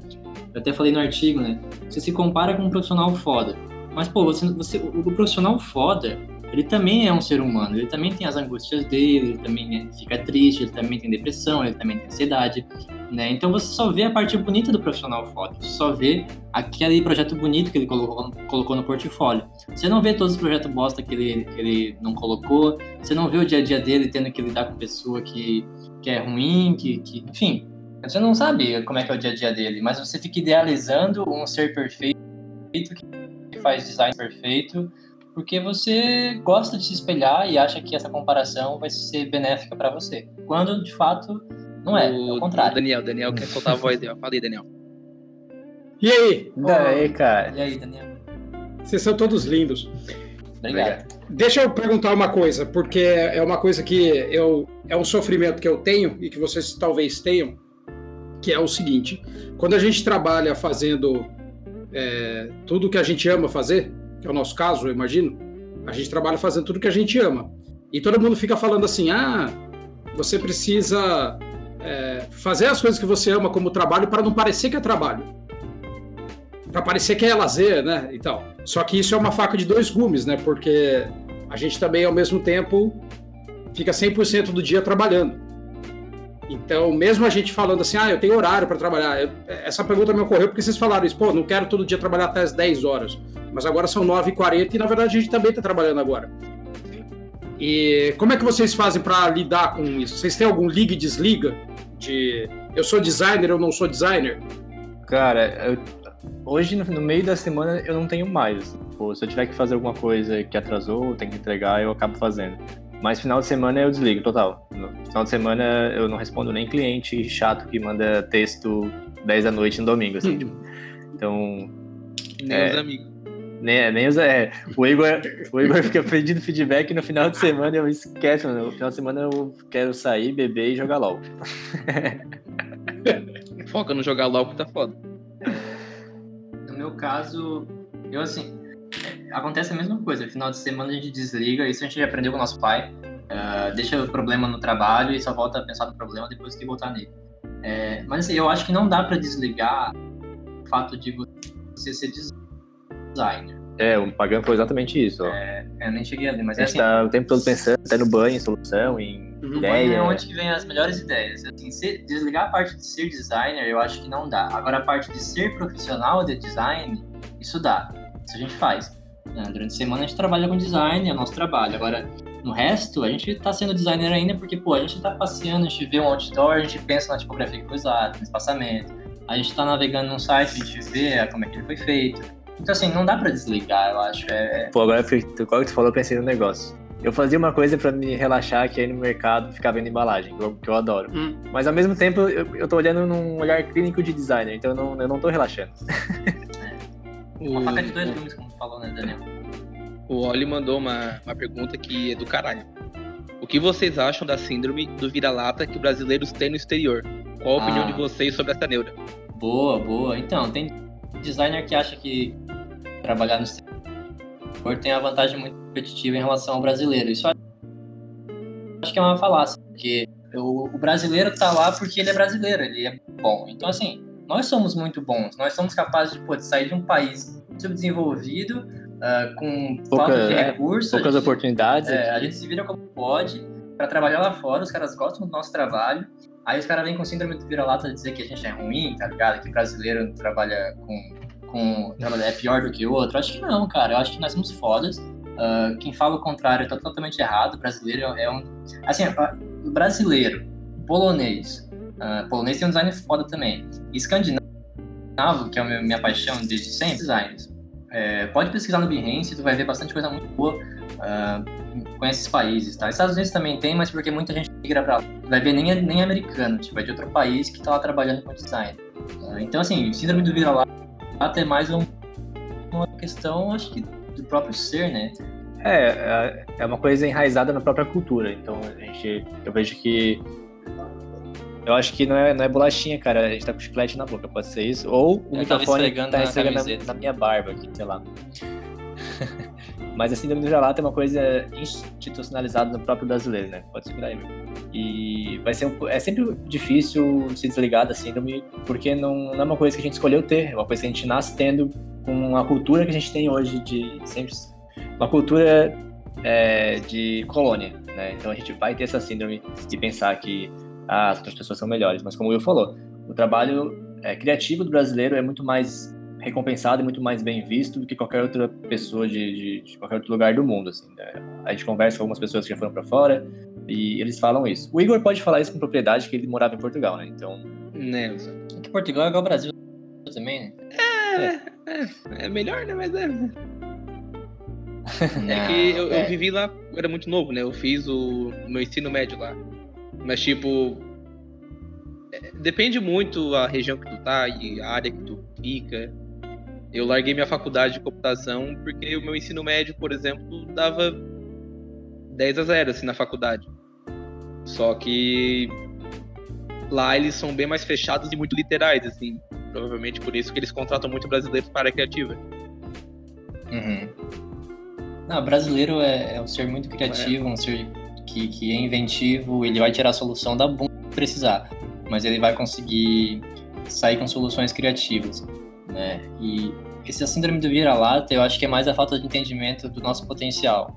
eu até falei no artigo, né? Você se compara com um profissional foda. Mas, pô, você, você, o profissional foda, ele também é um ser humano, ele também tem as angústias dele, ele também fica triste, ele também tem depressão, ele também tem ansiedade, né? Então você só vê a parte bonita do profissional foda, você só vê aquele projeto bonito que ele colocou, colocou no portfólio. Você não vê todos os projetos bosta que ele, que ele não colocou, você não vê o dia a dia dele tendo que lidar com pessoa que, que é ruim, que, que enfim, você não sabe como é que é o dia a dia dele, mas você fica idealizando um ser perfeito que faz design perfeito porque você gosta de se espelhar e acha que essa comparação vai ser benéfica para você. Quando de fato não é, o, é o contrário. Daniel, Daniel quer soltar a voz dele. Fala aí, Daniel. E aí? Daí, cara. E aí, Daniel? Vocês são todos lindos. Obrigado. Deixa eu perguntar uma coisa, porque é uma coisa que eu é um sofrimento que eu tenho e que vocês talvez tenham, que é o seguinte: quando a gente trabalha fazendo é, tudo que a gente ama fazer, que é o nosso caso, eu imagino, a gente trabalha fazendo tudo que a gente ama. E todo mundo fica falando assim: ah, você precisa é, fazer as coisas que você ama como trabalho para não parecer que é trabalho. Para parecer que é lazer, né? E tal. Só que isso é uma faca de dois gumes, né? Porque a gente também, ao mesmo tempo, fica 100% do dia trabalhando. Então, mesmo a gente falando assim, ah, eu tenho horário para trabalhar, eu, essa pergunta me ocorreu porque vocês falaram isso, pô, não quero todo dia trabalhar até as 10 horas, mas agora são 9h40 e na verdade a gente também está trabalhando agora. E como é que vocês fazem para lidar com isso? Vocês têm algum liga e desliga? De eu sou designer, eu não sou designer? Cara, eu, hoje no, no, meio da semana eu não tenho mais. Pô, se eu tiver que fazer alguma coisa que atrasou, tem que entregar, eu acabo fazendo. Mas final de semana eu desligo, total. No final de semana eu não respondo nem cliente chato que manda texto 10 da noite no domingo, assim. Tipo. Então. Nem é, os amigos. Nem, nem os, é, o, Igor, o Igor fica pedindo feedback e no final de semana eu esqueço, mano. No final de semana eu quero sair, beber e jogar LOL. Foca no jogar LOL que tá foda. No meu caso, eu assim, acontece a mesma coisa. No final de semana a gente desliga, isso a gente aprendeu com o nosso pai. Uh, deixa o problema no trabalho e só volta a pensar no problema depois que voltar nele. É, mas assim, eu acho que não dá para desligar o fato de você ser designer. É, o Pagano foi exatamente isso. É, eu nem cheguei ali, mas a é gente assim, tá o tempo todo pensando, até no banho, em solução, em no ideia. é onde que vem as melhores ideias. Assim, ser, desligar a parte de ser designer, eu acho que não dá. Agora, a parte de ser profissional de design, isso dá. Isso a gente faz. Né? Durante a semana a gente trabalha com design, é o nosso trabalho. Agora, no resto, a gente tá sendo designer ainda porque, pô, a gente tá passeando, a gente vê um outdoor, a gente pensa na tipografia que foi usada, no espaçamento. A gente tá navegando num site, a gente vê como é que ele foi feito. Então, assim, não dá pra desligar, eu acho. É... Pô, agora, qual que tu falou, eu pensei no negócio. Eu fazia uma coisa para me relaxar, que é ir no mercado ficar vendo embalagem, que eu, que eu adoro. Hum. Mas ao mesmo tempo, eu, eu tô olhando num olhar clínico de designer, então eu não, eu não tô relaxando. É. Uma faca de dois gumes, como falou, né, Daniel? O Oli mandou uma, uma pergunta que é do caralho. O que vocês acham da síndrome do vira-lata que brasileiros têm no exterior? Qual a opinião ah. de vocês sobre essa neura? Boa, boa. Então, tem designer que acha que trabalhar no exterior tem uma vantagem muito competitiva em relação ao brasileiro. Isso acho que é uma falácia, porque o, o brasileiro tá lá porque ele é brasileiro, ele é bom. Então, assim, nós somos muito bons, nós somos capazes de, pô, de sair de um país subdesenvolvido, uh, com Pouca, falta de recursos. poucas gente, oportunidades. É, a gente se vira como pode para trabalhar lá fora, os caras gostam do nosso trabalho. Aí os caras vêm com síndrome do vira-lata dizer que a gente é ruim, tá ligado? Que brasileiro trabalha com. com trabalha, é pior do que o outro. Acho que não, cara. Eu acho que nós somos fodas. Uh, quem fala o contrário tá totalmente errado. O brasileiro é um. Assim, brasileiro, polonês, Uh, polonês tem um design foda também. Escandinavo, que é a minha paixão desde sempre, designers. É, pode pesquisar no Behance, tu vai ver bastante coisa muito boa uh, com esses países, tá? Estados Unidos também tem, mas porque muita gente migra pra lá. Vai ver nem, nem americano, tipo, é de outro país que tá lá trabalhando com design. Uh, então, assim, síndrome do vira-lata é mais um, uma questão, acho que, do próprio ser, né? É, é, é uma coisa enraizada na própria cultura. Então, a gente, eu vejo que eu acho que não é, não é bolachinha, cara. A gente tá com chiclete na boca, pode ser isso. Ou o eu microfone tá esfregando na, na, minha barba aqui, sei lá. Mas a síndrome do vira-lata é uma coisa institucionalizada no próprio brasileiro, né? Pode segurar aí, meu. E vai ser um, é sempre difícil se desligar da síndrome, porque não, não, é uma coisa que a gente escolheu ter, é uma coisa que a gente nasce tendo com a cultura que a gente tem hoje de sempre uma cultura é, de colônia, né? Então a gente vai ter essa síndrome de pensar que ah, as outras pessoas são melhores. Mas como o Will falou, o trabalho é, criativo do brasileiro é muito mais recompensado e muito mais bem visto do que qualquer outra pessoa de, de, de qualquer outro lugar do mundo. Assim, né? A gente conversa com algumas pessoas que já foram para fora e eles falam isso. O Igor pode falar isso com propriedade, que ele morava em Portugal, né? Então. Né, que Portugal é igual ao Brasil também, né? É, é, é, é melhor, né? Mas é. é que eu, eu, é. vivi lá, eu era muito novo, né? Eu fiz o meu ensino médio lá. Mas, tipo, é, depende muito a região que tu tá e a área que tu fica. Eu larguei minha faculdade de computação porque o meu ensino médio, por exemplo, dava 10 a 0 assim na faculdade. Só que lá eles são bem mais fechados e muito literais, assim. Provavelmente por isso que eles contratam muito brasileiros para a área criativa. Uhum. Não, brasileiro é, é um ser muito criativo, é. um ser que, que é inventivo, ele vai tirar a solução da bunda que precisar, mas ele vai conseguir sair com soluções criativas, né? E esse síndrome do vira-lata, eu acho que é mais a falta de entendimento do nosso potencial.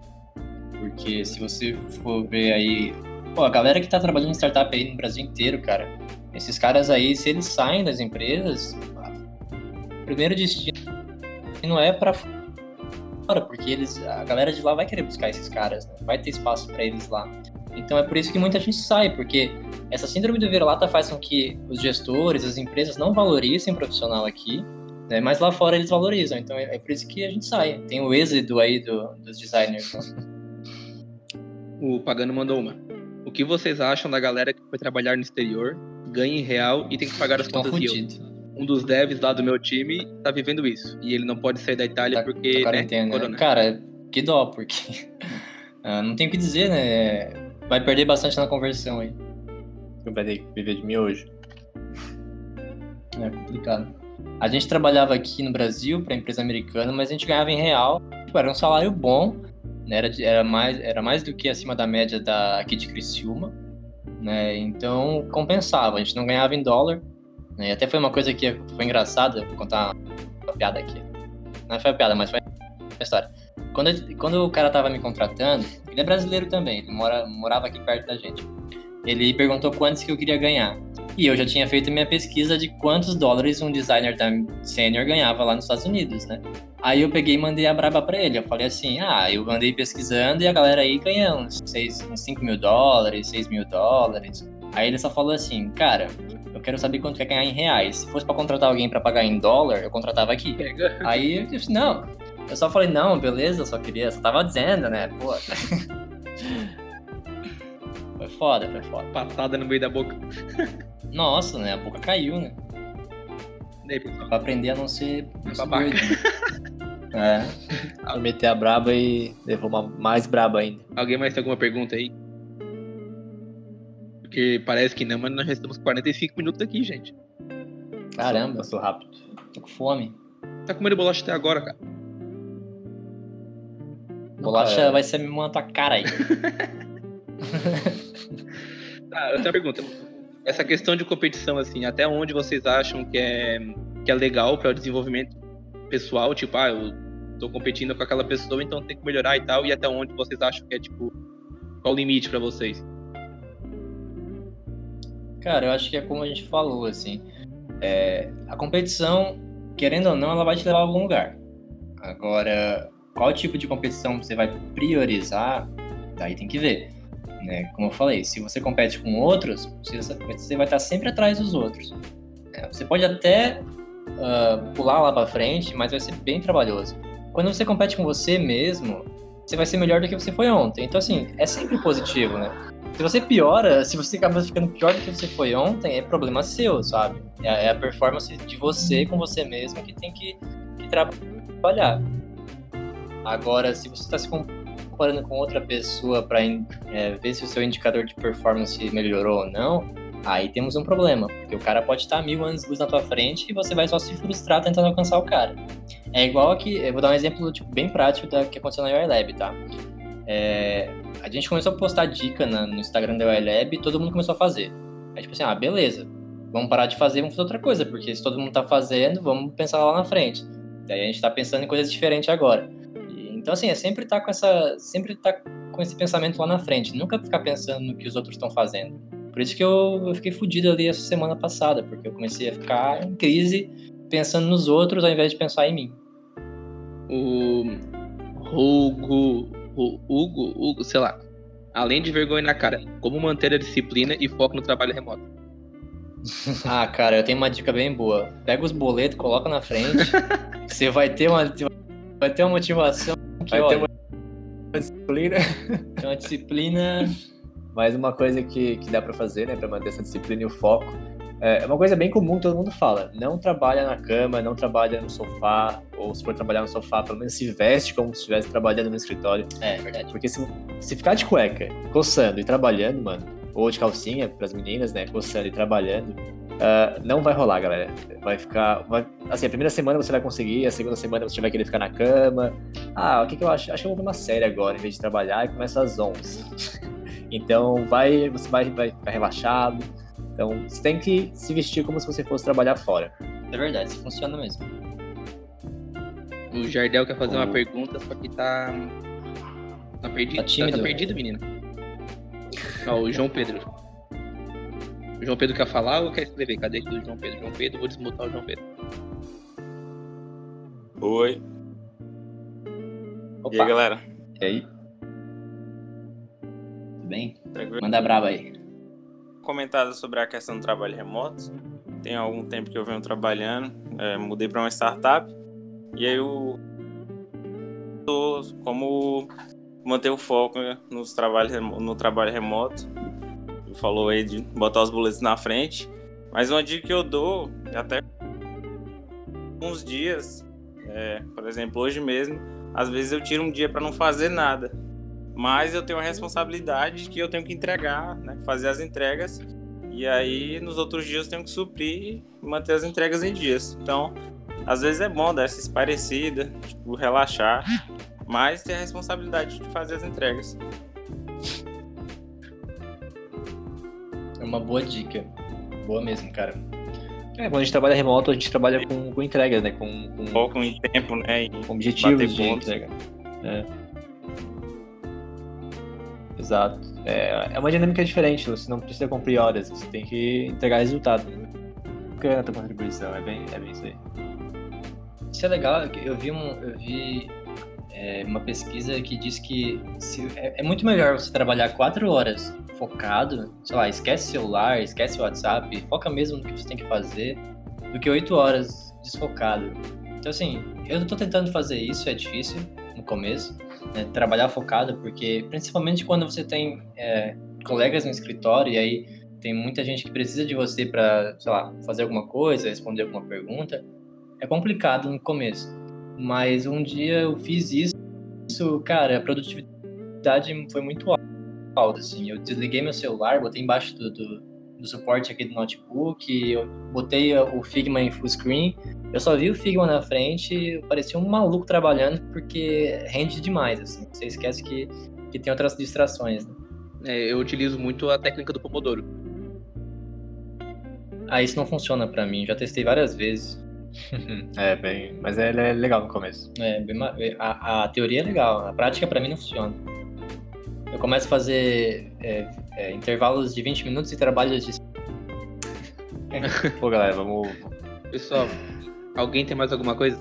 Porque se você for ver aí, pô, a galera que tá trabalhando em startup aí no Brasil inteiro, cara, esses caras aí, se eles saem das empresas, o primeiro destino não é para fora, porque eles, a galera de lá vai querer buscar esses caras, né? vai ter espaço para eles lá. Então é por isso que muita gente sai, porque essa síndrome do vira-lata faz com que os gestores, as empresas não valorizem o profissional aqui, né? mas lá fora eles valorizam. Então é, é por isso que a gente sai. Tem o êxito aí do, dos designers. Né? O Pagano mandou uma. O que vocês acham da galera que foi trabalhar no exterior, ganha em real e tem que pagar as contas em um dos devs lá do meu time tá vivendo isso. E ele não pode sair da Itália tá, porque, tá né, corona. Cara, que dó, porque uh, não tem o que dizer, né? Vai perder bastante na conversão aí. Vai ter que viver de mim hoje. É complicado. A gente trabalhava aqui no Brasil para empresa americana, mas a gente ganhava em real. Tipo, era um salário bom, né? era, era, mais, era mais do que acima da média da, aqui de Criciúma. Né? Então compensava. A gente não ganhava em dólar, até foi uma coisa que foi engraçada, vou contar uma piada aqui. Não foi uma piada, mas foi uma história. Quando, quando o cara tava me contratando, ele é brasileiro também, ele mora, morava aqui perto da gente. Ele perguntou quantos que eu queria ganhar. E eu já tinha feito minha pesquisa de quantos dólares um designer da sênior ganhava lá nos Estados Unidos, né? Aí eu peguei e mandei a braba pra ele. Eu falei assim: ah, eu andei pesquisando e a galera aí ganha uns, 6, uns 5 mil dólares, 6 mil dólares. Aí ele só falou assim: cara, eu quero saber quanto quer ganhar em reais. Se fosse para contratar alguém para pagar em dólar, eu contratava aqui. Pega. Aí eu disse, não. Eu só falei, não, beleza, eu só queria, só tava dizendo, né? Pô. foi foda, foi foda. Patada no meio da boca. Nossa, né? A boca caiu, né? Daí, pra aprender a não ser babaca. é. Pra meter a braba e levou uma mais braba ainda. Alguém mais tem alguma pergunta aí? Porque parece que não, mas nós já estamos 45 minutos aqui, gente. Caramba, eu sou rápido. Tô com fome. Tá comendo bolacha até agora, cara. Bolacha é. vai ser me tua cara aí. tá, eu tenho uma pergunta. Essa questão de competição, assim, até onde vocês acham que é, que é legal para o desenvolvimento pessoal? Tipo, ah, eu tô competindo com aquela pessoa, então tem que melhorar e tal. E até onde vocês acham que é, tipo, qual o limite para vocês? Cara, eu acho que é como a gente falou, assim. É, a competição, querendo ou não, ela vai te levar a algum lugar. Agora, qual tipo de competição você vai priorizar, daí tem que ver. Né? Como eu falei, se você compete com outros, você vai estar sempre atrás dos outros. É, você pode até uh, pular lá para frente, mas vai ser bem trabalhoso. Quando você compete com você mesmo, você vai ser melhor do que você foi ontem. Então, assim, é sempre positivo, né? Se você piora, se você acaba ficando pior do que você foi ontem, é problema seu, sabe? É, é a performance de você com você mesmo que tem que, que trabalhar. Agora, se você está se comparando com outra pessoa para é, ver se o seu indicador de performance melhorou ou não, aí temos um problema, porque o cara pode estar mil anos luz na tua frente e você vai só se frustrar tentando alcançar o cara. É igual que, eu vou dar um exemplo tipo, bem prático da que aconteceu na UiLab, tá? É, a gente começou a postar dica na, no Instagram da UiLab e todo mundo começou a fazer. Aí, tipo assim, ah, beleza, vamos parar de fazer, vamos fazer outra coisa, porque se todo mundo tá fazendo, vamos pensar lá na frente. Daí a gente tá pensando em coisas diferentes agora. Então, assim, é sempre tá com essa. Sempre tá com esse pensamento lá na frente. Nunca ficar pensando no que os outros estão fazendo. Por isso que eu, eu fiquei fodido ali essa semana passada, porque eu comecei a ficar em crise pensando nos outros ao invés de pensar em mim. O Hugo, o Hugo, Hugo, sei lá. Além de vergonha na cara, como manter a disciplina e foco no trabalho remoto? ah, cara, eu tenho uma dica bem boa. Pega os boletos, coloca na frente. você vai ter uma, vai ter uma motivação que, Vai ter uma disciplina. Tem uma disciplina. Mais uma coisa que, que dá para fazer, né, para manter essa disciplina e o foco. É, é uma coisa bem comum, todo mundo fala. Não trabalha na cama, não trabalha no sofá, ou se for trabalhar no sofá, pelo menos se veste como se estivesse trabalhando no escritório. É, verdade. Porque se, se ficar de cueca, coçando e trabalhando, mano, ou de calcinha para as meninas, né, coçando e trabalhando, Uh, não vai rolar, galera. Vai ficar. Vai, assim, a primeira semana você vai conseguir, a segunda semana você vai querer ficar na cama. Ah, o que, que eu acho? Acho que eu vou ver uma série agora, em vez de trabalhar, e começa às 11. então, vai, você vai, vai ficar relaxado. Então, você tem que se vestir como se você fosse trabalhar fora. É verdade, isso funciona mesmo. O Jardel quer fazer o... uma pergunta, só que tá. Tá perdido. Tá, tímido, tá, tá perdido, menino. Ó, o João Pedro. O João Pedro quer falar ou quer escrever? Cadê aqui o João Pedro? João Pedro, vou desmutar o João Pedro. Oi. Opa. E aí, galera? E aí? Tudo bem? Tranquilo? Manda braba aí. Comentada sobre a questão do trabalho remoto. Tem algum tempo que eu venho trabalhando, é, mudei para uma startup e aí eu tô como manter o foco nos trabalhos, no trabalho remoto falou aí de botar os boletos na frente. Mas uma dica que eu dou, até uns dias, é, por exemplo, hoje mesmo, às vezes eu tiro um dia para não fazer nada. Mas eu tenho a responsabilidade que eu tenho que entregar, né, fazer as entregas. E aí nos outros dias eu tenho que suprir e manter as entregas em dias. Então, às vezes é bom dar essa esparecida, tipo, relaxar, mas ter a responsabilidade de fazer as entregas. É uma boa dica. Boa mesmo, cara. É, quando a gente trabalha remoto, a gente trabalha com, com entregas, né? Com, com... Foco em tempo, né? Com objetivos de pontos. entrega. É. Exato. É, é uma dinâmica diferente, você não precisa cumprir horas, você tem que entregar resultado. Bacana a tua contribuição, é bem, é bem isso aí. Isso é legal, eu vi, um, eu vi é, uma pesquisa que diz que se, é, é muito melhor você trabalhar quatro horas focado, sei lá, esquece celular, esquece WhatsApp, foca mesmo no que você tem que fazer, do que oito horas desfocado. Então, assim, eu tô tentando fazer isso, é difícil no começo, né, trabalhar focado, porque principalmente quando você tem é, colegas no escritório e aí tem muita gente que precisa de você para, sei lá, fazer alguma coisa, responder alguma pergunta, é complicado no começo. Mas um dia eu fiz isso, cara, a produtividade foi muito alta, assim. Eu desliguei meu celular, botei embaixo do, do, do suporte aqui do notebook, eu botei o Figma em full screen, eu só vi o Figma na frente, parecia um maluco trabalhando, porque rende demais, assim. Você esquece que, que tem outras distrações, né? É, eu utilizo muito a técnica do Pomodoro. Ah, isso não funciona para mim, já testei várias vezes. é, bem. Mas é, é legal no começo. É, bem, a, a teoria é legal, a prática para mim não funciona. Eu começo a fazer é, é, intervalos de 20 minutos e trabalho de. Pô, galera, vamos. Pessoal, alguém tem mais alguma coisa?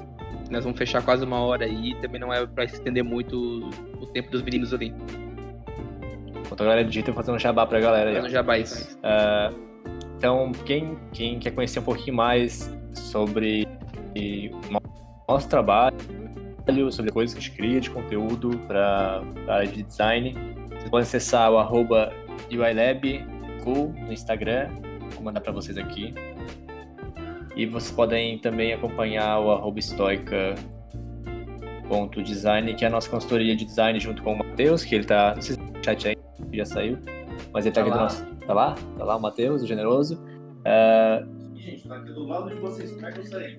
Nós vamos fechar quase uma hora aí. Também não é para estender muito o tempo dos meninos ali. Enquanto a galera digita, eu vou fazer um jabá pra galera aí. Faz um jabá isso. Uh, então, quem, quem quer conhecer um pouquinho mais sobre o nosso trabalho, sobre coisas que a gente cria de conteúdo para a área de design, vocês podem acessar o arroba no Instagram, vou mandar para vocês aqui. E vocês podem também acompanhar o arroba design que é a nossa consultoria de design junto com o Matheus, que ele tá. Não sei se o chat aí já saiu, mas ele tá, tá aqui lá. do nosso. Tá lá? Tá lá o Matheus, o generoso. Uh... Gente, tá aqui do lado de vocês, como é que eu saí?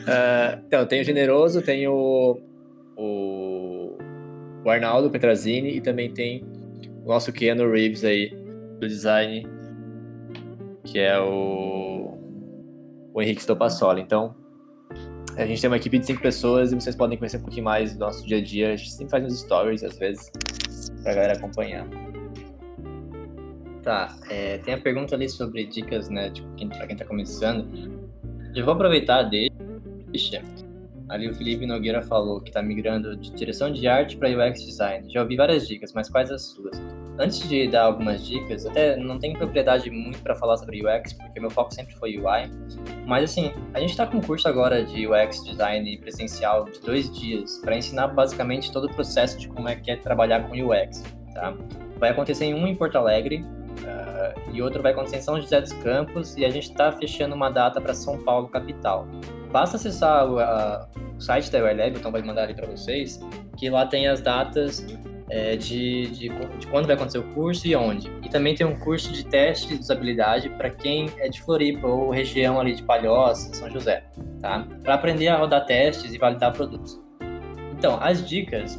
uh, então, tem o generoso, tem o, o, o Arnaldo Petrazini e também tem o nosso Keanu Reeves aí, do design, que é o, o Henrique Stopassoli. Então, a gente tem uma equipe de cinco pessoas e vocês podem conhecer um pouquinho mais do nosso dia a dia. A gente sempre faz uns stories, às vezes, pra galera acompanhar. Tá, é, tem a pergunta ali sobre dicas, né, tipo, quem, pra quem tá começando. Eu vou aproveitar, deixa. Ali o Felipe Nogueira falou que tá migrando de direção de arte para UX design. Já ouvi várias dicas, mas quais as suas? Antes de dar algumas dicas, até não tenho propriedade muito para falar sobre UX, porque meu foco sempre foi UI. Mas assim, a gente está com um curso agora de UX design presencial de dois dias para ensinar basicamente todo o processo de como é que é trabalhar com UX. Tá? Vai acontecer em um em Porto Alegre uh, e outro vai acontecer em São José dos Campos e a gente está fechando uma data para São Paulo capital. Basta acessar o, a, o site da ULab, então vai mandar ali para vocês, que lá tem as datas é, de, de, de, quando vai acontecer o curso e onde. E também tem um curso de teste de usabilidade para quem é de Floripa ou região ali de Palhoça, São José, tá? Para aprender a rodar testes e validar produtos. Então, as dicas,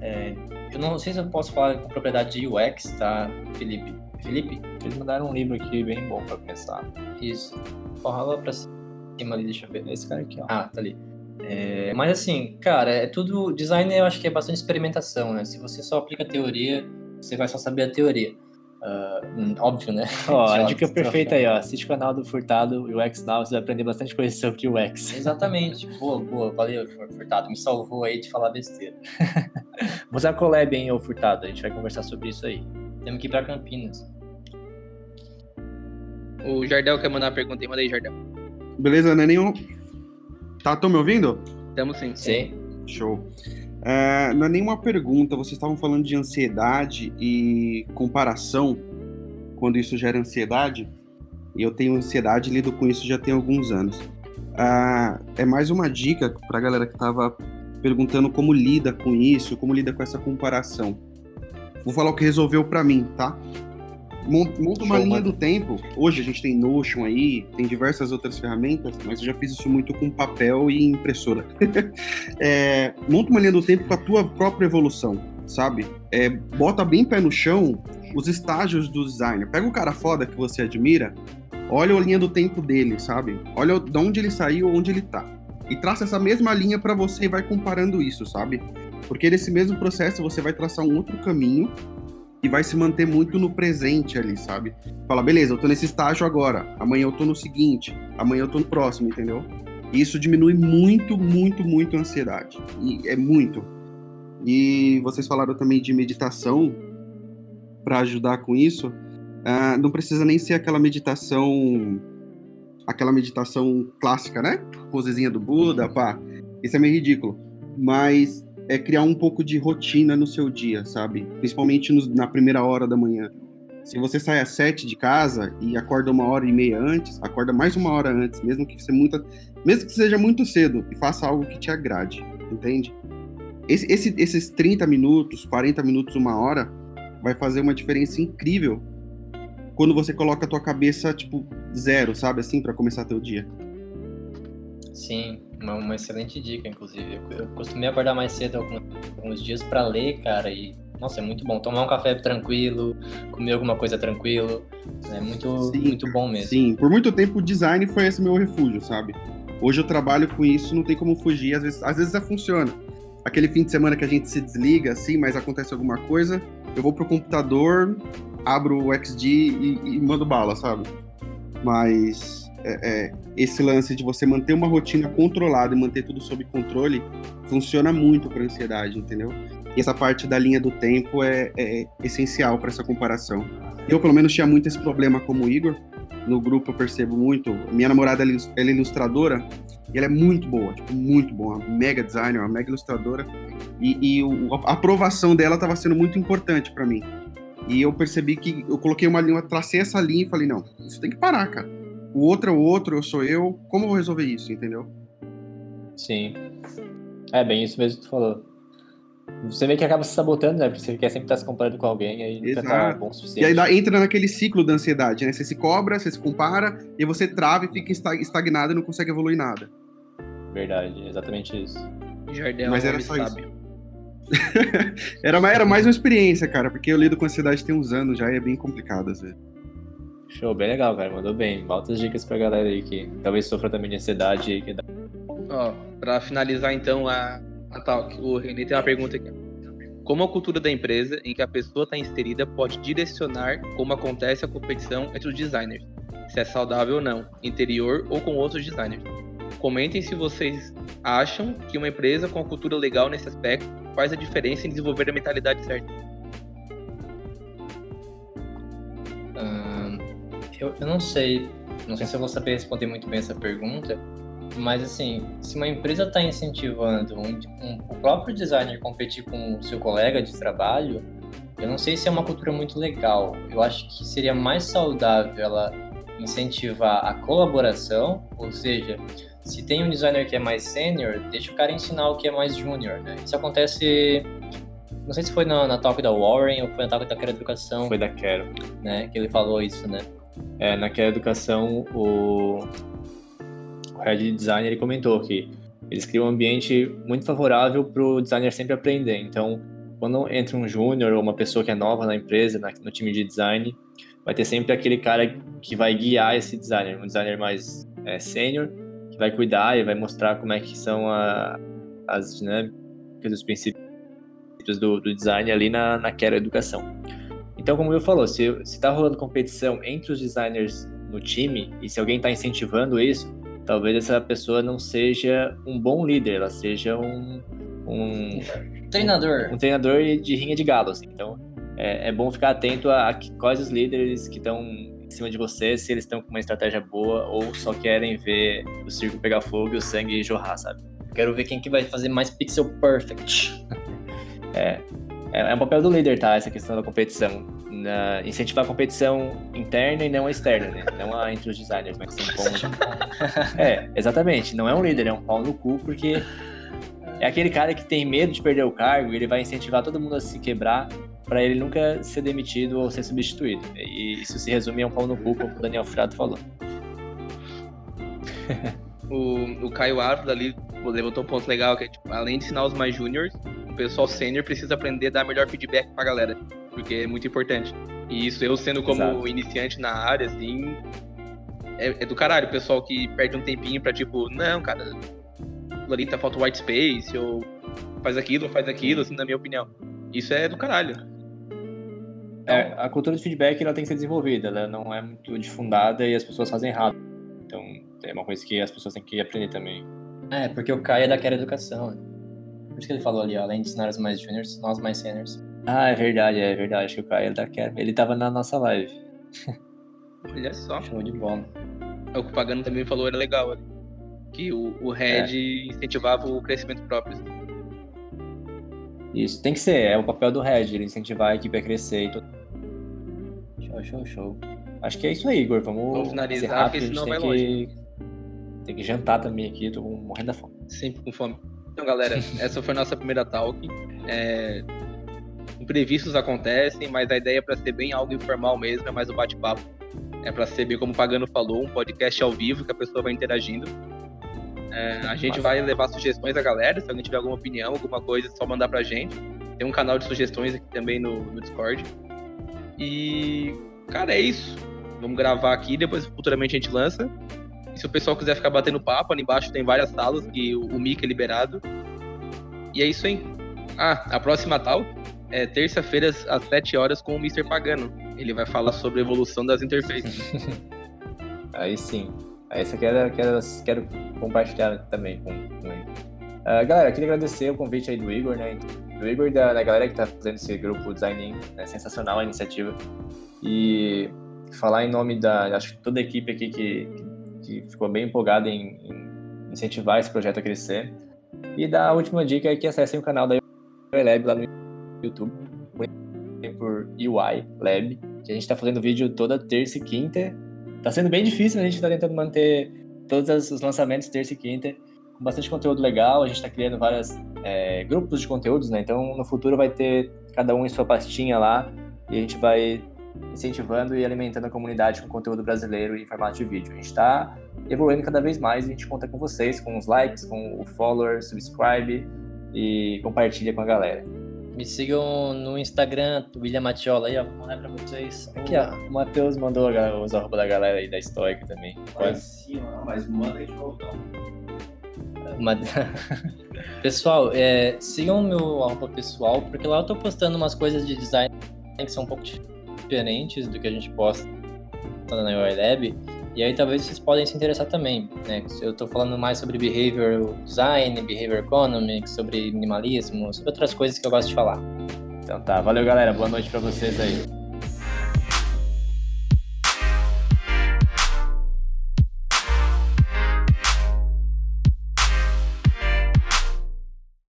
é, eu não sei se eu posso falar com propriedade de UX, tá, Felipe? Felipe? Eles mandaram um livro aqui bem bom para começar. Isso. Rola para cima ali, deixa eu ver. Esse cara aqui, ó. Ah, tá ali. É, mas assim, cara, é tudo. Design eu acho que é bastante experimentação, né? Se você só aplica a teoria, você vai só saber a teoria. Uh, óbvio, né? Ó, a dica perfeita aí, ó. Assiste o canal do Furtado, o UX Now, você vai aprender bastante coisa sobre o UX. Exatamente. boa, boa. Valeu, Furtado. Me salvou aí de falar besteira. Vou usar a collab, hein, ô Furtado. A gente vai conversar sobre isso aí. Temos que ir pra Campinas. O Jardel quer mandar uma pergunta aí. Manda aí, Jardel. Beleza, não é nenhum. Tá, estão me ouvindo? Estamos sim. Sim. Show. É, não é nenhuma pergunta, vocês estavam falando de ansiedade e comparação, quando isso gera ansiedade. E eu tenho ansiedade e lido com isso já tem alguns anos. Ah, é mais uma dica para a galera que estava perguntando como lida com isso, como lida com essa comparação. Vou falar o que resolveu para mim, tá? Monta uma linha do tempo. Hoje a gente tem Notion aí, tem diversas outras ferramentas, mas eu já fiz isso muito com papel e impressora. é, monta uma linha do tempo com a tua própria evolução, sabe? É, bota bem pé no chão os estágios do designer. Pega o cara foda que você admira, olha a linha do tempo dele, sabe? Olha de onde ele saiu, onde ele tá. E traça essa mesma linha para você e vai comparando isso, sabe? Porque nesse mesmo processo você vai traçar um outro caminho e vai se manter muito no presente ali, sabe? Fala, beleza, eu tô nesse estágio agora, amanhã eu tô no seguinte, amanhã eu tô no próximo, entendeu? E isso diminui muito, muito, muito a ansiedade. E é muito. E vocês falaram também de meditação para ajudar com isso. Uh, não precisa nem ser aquela meditação, aquela meditação clássica, né? Posezinha do Buda, pá. Isso é meio ridículo. Mas é criar um pouco de rotina no seu dia, sabe? Principalmente no, na primeira hora da manhã. Se você sai às sete de casa e acorda uma hora e meia antes, acorda mais uma hora antes, mesmo que você muita, mesmo que seja muito cedo, e faça algo que te agrade, entende? Esse, esse, esses 30 minutos, 40 minutos, uma hora, vai fazer uma diferença incrível quando você coloca a tua cabeça, tipo, zero, sabe, assim, para começar teu dia. Sim, uma, uma excelente dica, inclusive. Eu, eu costumei acordar mais cedo alguns, alguns dias para ler, cara, e nossa, é muito bom. Tomar um café tranquilo, comer alguma coisa tranquilo, é muito, sim, muito bom mesmo. Sim, por muito tempo o design foi esse meu refúgio, sabe? Hoje eu trabalho com isso, não tem como fugir, às vezes, às vezes funciona. Aquele fim de semana que a gente se desliga, assim, mas acontece alguma coisa, eu vou pro computador, abro o XD e, e mando bala, sabe? Mas é, é, esse lance de você manter uma rotina controlada e manter tudo sob controle funciona muito para ansiedade, entendeu? E essa parte da linha do tempo é, é essencial para essa comparação. Eu, pelo menos, tinha muito esse problema como Igor. No grupo eu percebo muito. Minha namorada ela é ilustradora e ela é muito boa, tipo, muito boa, mega designer, uma mega ilustradora. E, e o, a aprovação dela estava sendo muito importante para mim. E eu percebi que eu coloquei uma linha, tracei essa linha e falei, não, isso tem que parar, cara. O outro é o outro, eu sou eu. Como eu vou resolver isso, entendeu? Sim. É bem isso mesmo que tu falou. Você meio que acaba se sabotando, né? Porque você quer sempre estar se comparando com alguém, aí nunca tá bom o suficiente. E aí dá, entra naquele ciclo da ansiedade, né? Você se cobra, você se compara, e você trava e fica estagnado e não consegue evoluir nada. Verdade, exatamente isso. Jardel Mas era só sábio. isso. era, era mais uma experiência, cara, porque eu lido com ansiedade tem uns anos já e é bem complicado às vezes. Show, bem legal, cara. Mandou bem. Altas dicas pra galera aí que talvez sofra também de ansiedade aí. Que. Ó, pra finalizar então a, a talk, o René tem uma pergunta aqui. Como a cultura da empresa em que a pessoa está inserida pode direcionar como acontece a competição entre os designers? Se é saudável ou não, interior ou com outros designers? Comentem se vocês acham que uma empresa com a cultura legal nesse aspecto faz a diferença em desenvolver a mentalidade certa. Eu, eu não sei, não sei se eu vou saber responder muito bem essa pergunta, mas assim, se uma empresa está incentivando um, um, o próprio designer competir com o seu colega de trabalho, eu não sei se é uma cultura muito legal. Eu acho que seria mais saudável ela incentivar a colaboração, ou seja, se tem um designer que é mais sênior, deixa o cara ensinar o que é mais júnior, né? Isso acontece não sei se foi na, na talk da Warren ou foi na talk da Quero Educação. Foi da Quero. Né, que ele falou isso, né? É, naquela educação, o, o head designer ele comentou que eles criam um ambiente muito favorável para o designer sempre aprender. Então, quando entra um júnior ou uma pessoa que é nova na empresa, na, no time de design, vai ter sempre aquele cara que vai guiar esse designer, um designer mais é, sênior, que vai cuidar e vai mostrar como é que são a, as dinâmicas, os princípios do, do design ali na, naquela educação. Então, como eu falou, se está rolando competição entre os designers no time e se alguém está incentivando isso, talvez essa pessoa não seja um bom líder, ela seja um, um treinador, um, um treinador de rinha de galo. Assim. Então, é, é, bom ficar atento a, a quais os líderes que estão em cima de você, se eles estão com uma estratégia boa ou só querem ver o circo pegar fogo e o sangue jorrar, sabe? Quero ver quem que vai fazer mais pixel perfect. é, é, é um papel do líder, tá? Essa questão da competição. Na, incentivar a competição interna e não a externa, né? Não a entre os designers, mas que são É, exatamente. Não é um líder, é um pau no cu, porque é aquele cara que tem medo de perder o cargo e ele vai incentivar todo mundo a se quebrar para ele nunca ser demitido ou ser substituído. E isso se resume a um pau no cu, como o Daniel Frato falou. o, o Caio Árvore ali levantou um ponto legal, que é, tipo, além de ensinar os mais júniores, o pessoal sênior precisa aprender a dar melhor feedback pra galera, porque é muito importante. E isso, eu sendo como Exato. iniciante na área, assim, é, é, do caralho. O pessoal que perde um tempinho pra, tipo, não, cara, ali tá falta white space, ou faz aquilo, faz aquilo, assim, na minha opinião. Isso é do caralho. É, a cultura de feedback ela tem que ser desenvolvida, ela não é muito difundada e as pessoas fazem errado. Então, é uma coisa que as pessoas têm que aprender também. É, porque o Caio é daquela educação. Né? Por isso que ele falou ali, ó, além de ensinar os mais juniors, nós mais seniors. Ah, é verdade, é verdade. Acho que o Caio é daquela. Ele tava na nossa live. Olha só. Show de bola. É, o que o Pagano também falou era legal ali. Que o, o Red é. incentivava o crescimento próprio. Isso, tem que ser, é o papel do Red, ele incentivar a equipe a crescer e tudo. Show, show, show. Acho que é isso aí, Igor. Vamos, Vamos finalizar, porque senão vai que... longe. Tem que jantar também aqui, tô morrendo da fome. Sempre com fome. Então, galera, essa foi a nossa primeira talk. É... Imprevistos acontecem, mas a ideia é para ser bem algo informal mesmo, é mais um bate-papo. É para ser bem como o Pagano falou, um podcast ao vivo que a pessoa vai interagindo. É, a gente vai levar sugestões da galera, se alguém tiver alguma opinião, alguma coisa, é só mandar pra gente. Tem um canal de sugestões aqui também no, no Discord. E, cara, é isso. Vamos gravar aqui, depois futuramente a gente lança se o pessoal quiser ficar batendo papo, ali embaixo tem várias salas que o, o mic é liberado. E é isso aí. Ah, a próxima tal é terça-feira às 7 horas com o Mr. Pagano. Ele vai falar sobre a evolução das interfaces. aí sim. Essa quero, quero, quero compartilhar também com, com ele. Uh, galera, queria agradecer o convite aí do Igor, né? Do Igor e da, da galera que tá fazendo esse grupo Design É sensacional a iniciativa. E falar em nome da, acho que toda a equipe aqui que, que ficou bem empolgada em, em incentivar esse projeto a crescer. E da última dica é que acessem o canal da UI Lab lá no YouTube, por UI Lab, que a gente está fazendo vídeo toda terça e quinta. Tá sendo bem difícil, a gente está tentando manter todos os lançamentos terça e quinta, com bastante conteúdo legal. A gente está criando vários é, grupos de conteúdos, né? Então no futuro vai ter cada um em sua pastinha lá e a gente vai incentivando e alimentando a comunidade com conteúdo brasileiro em formato de vídeo. A gente está evoluindo cada vez mais e a gente conta com vocês, com os likes, com o follower, subscribe e compartilha com a galera. Me sigam no Instagram, William Matiola aí, ó. Vou mandar pra vocês. Aqui, ó. O Matheus mandou os arroba da galera aí da Stoic também. Pode sim, mas manda de novo, Uma... pessoal, é, sigam o meu arroba pessoal, porque lá eu tô postando umas coisas de design que são um pouco diferentes do que a gente posta na UI Lab. E aí talvez vocês podem se interessar também, né? Eu estou falando mais sobre behavior design, behavior economics, sobre minimalismo, sobre outras coisas que eu gosto de falar. Então tá, valeu galera, boa noite para vocês aí.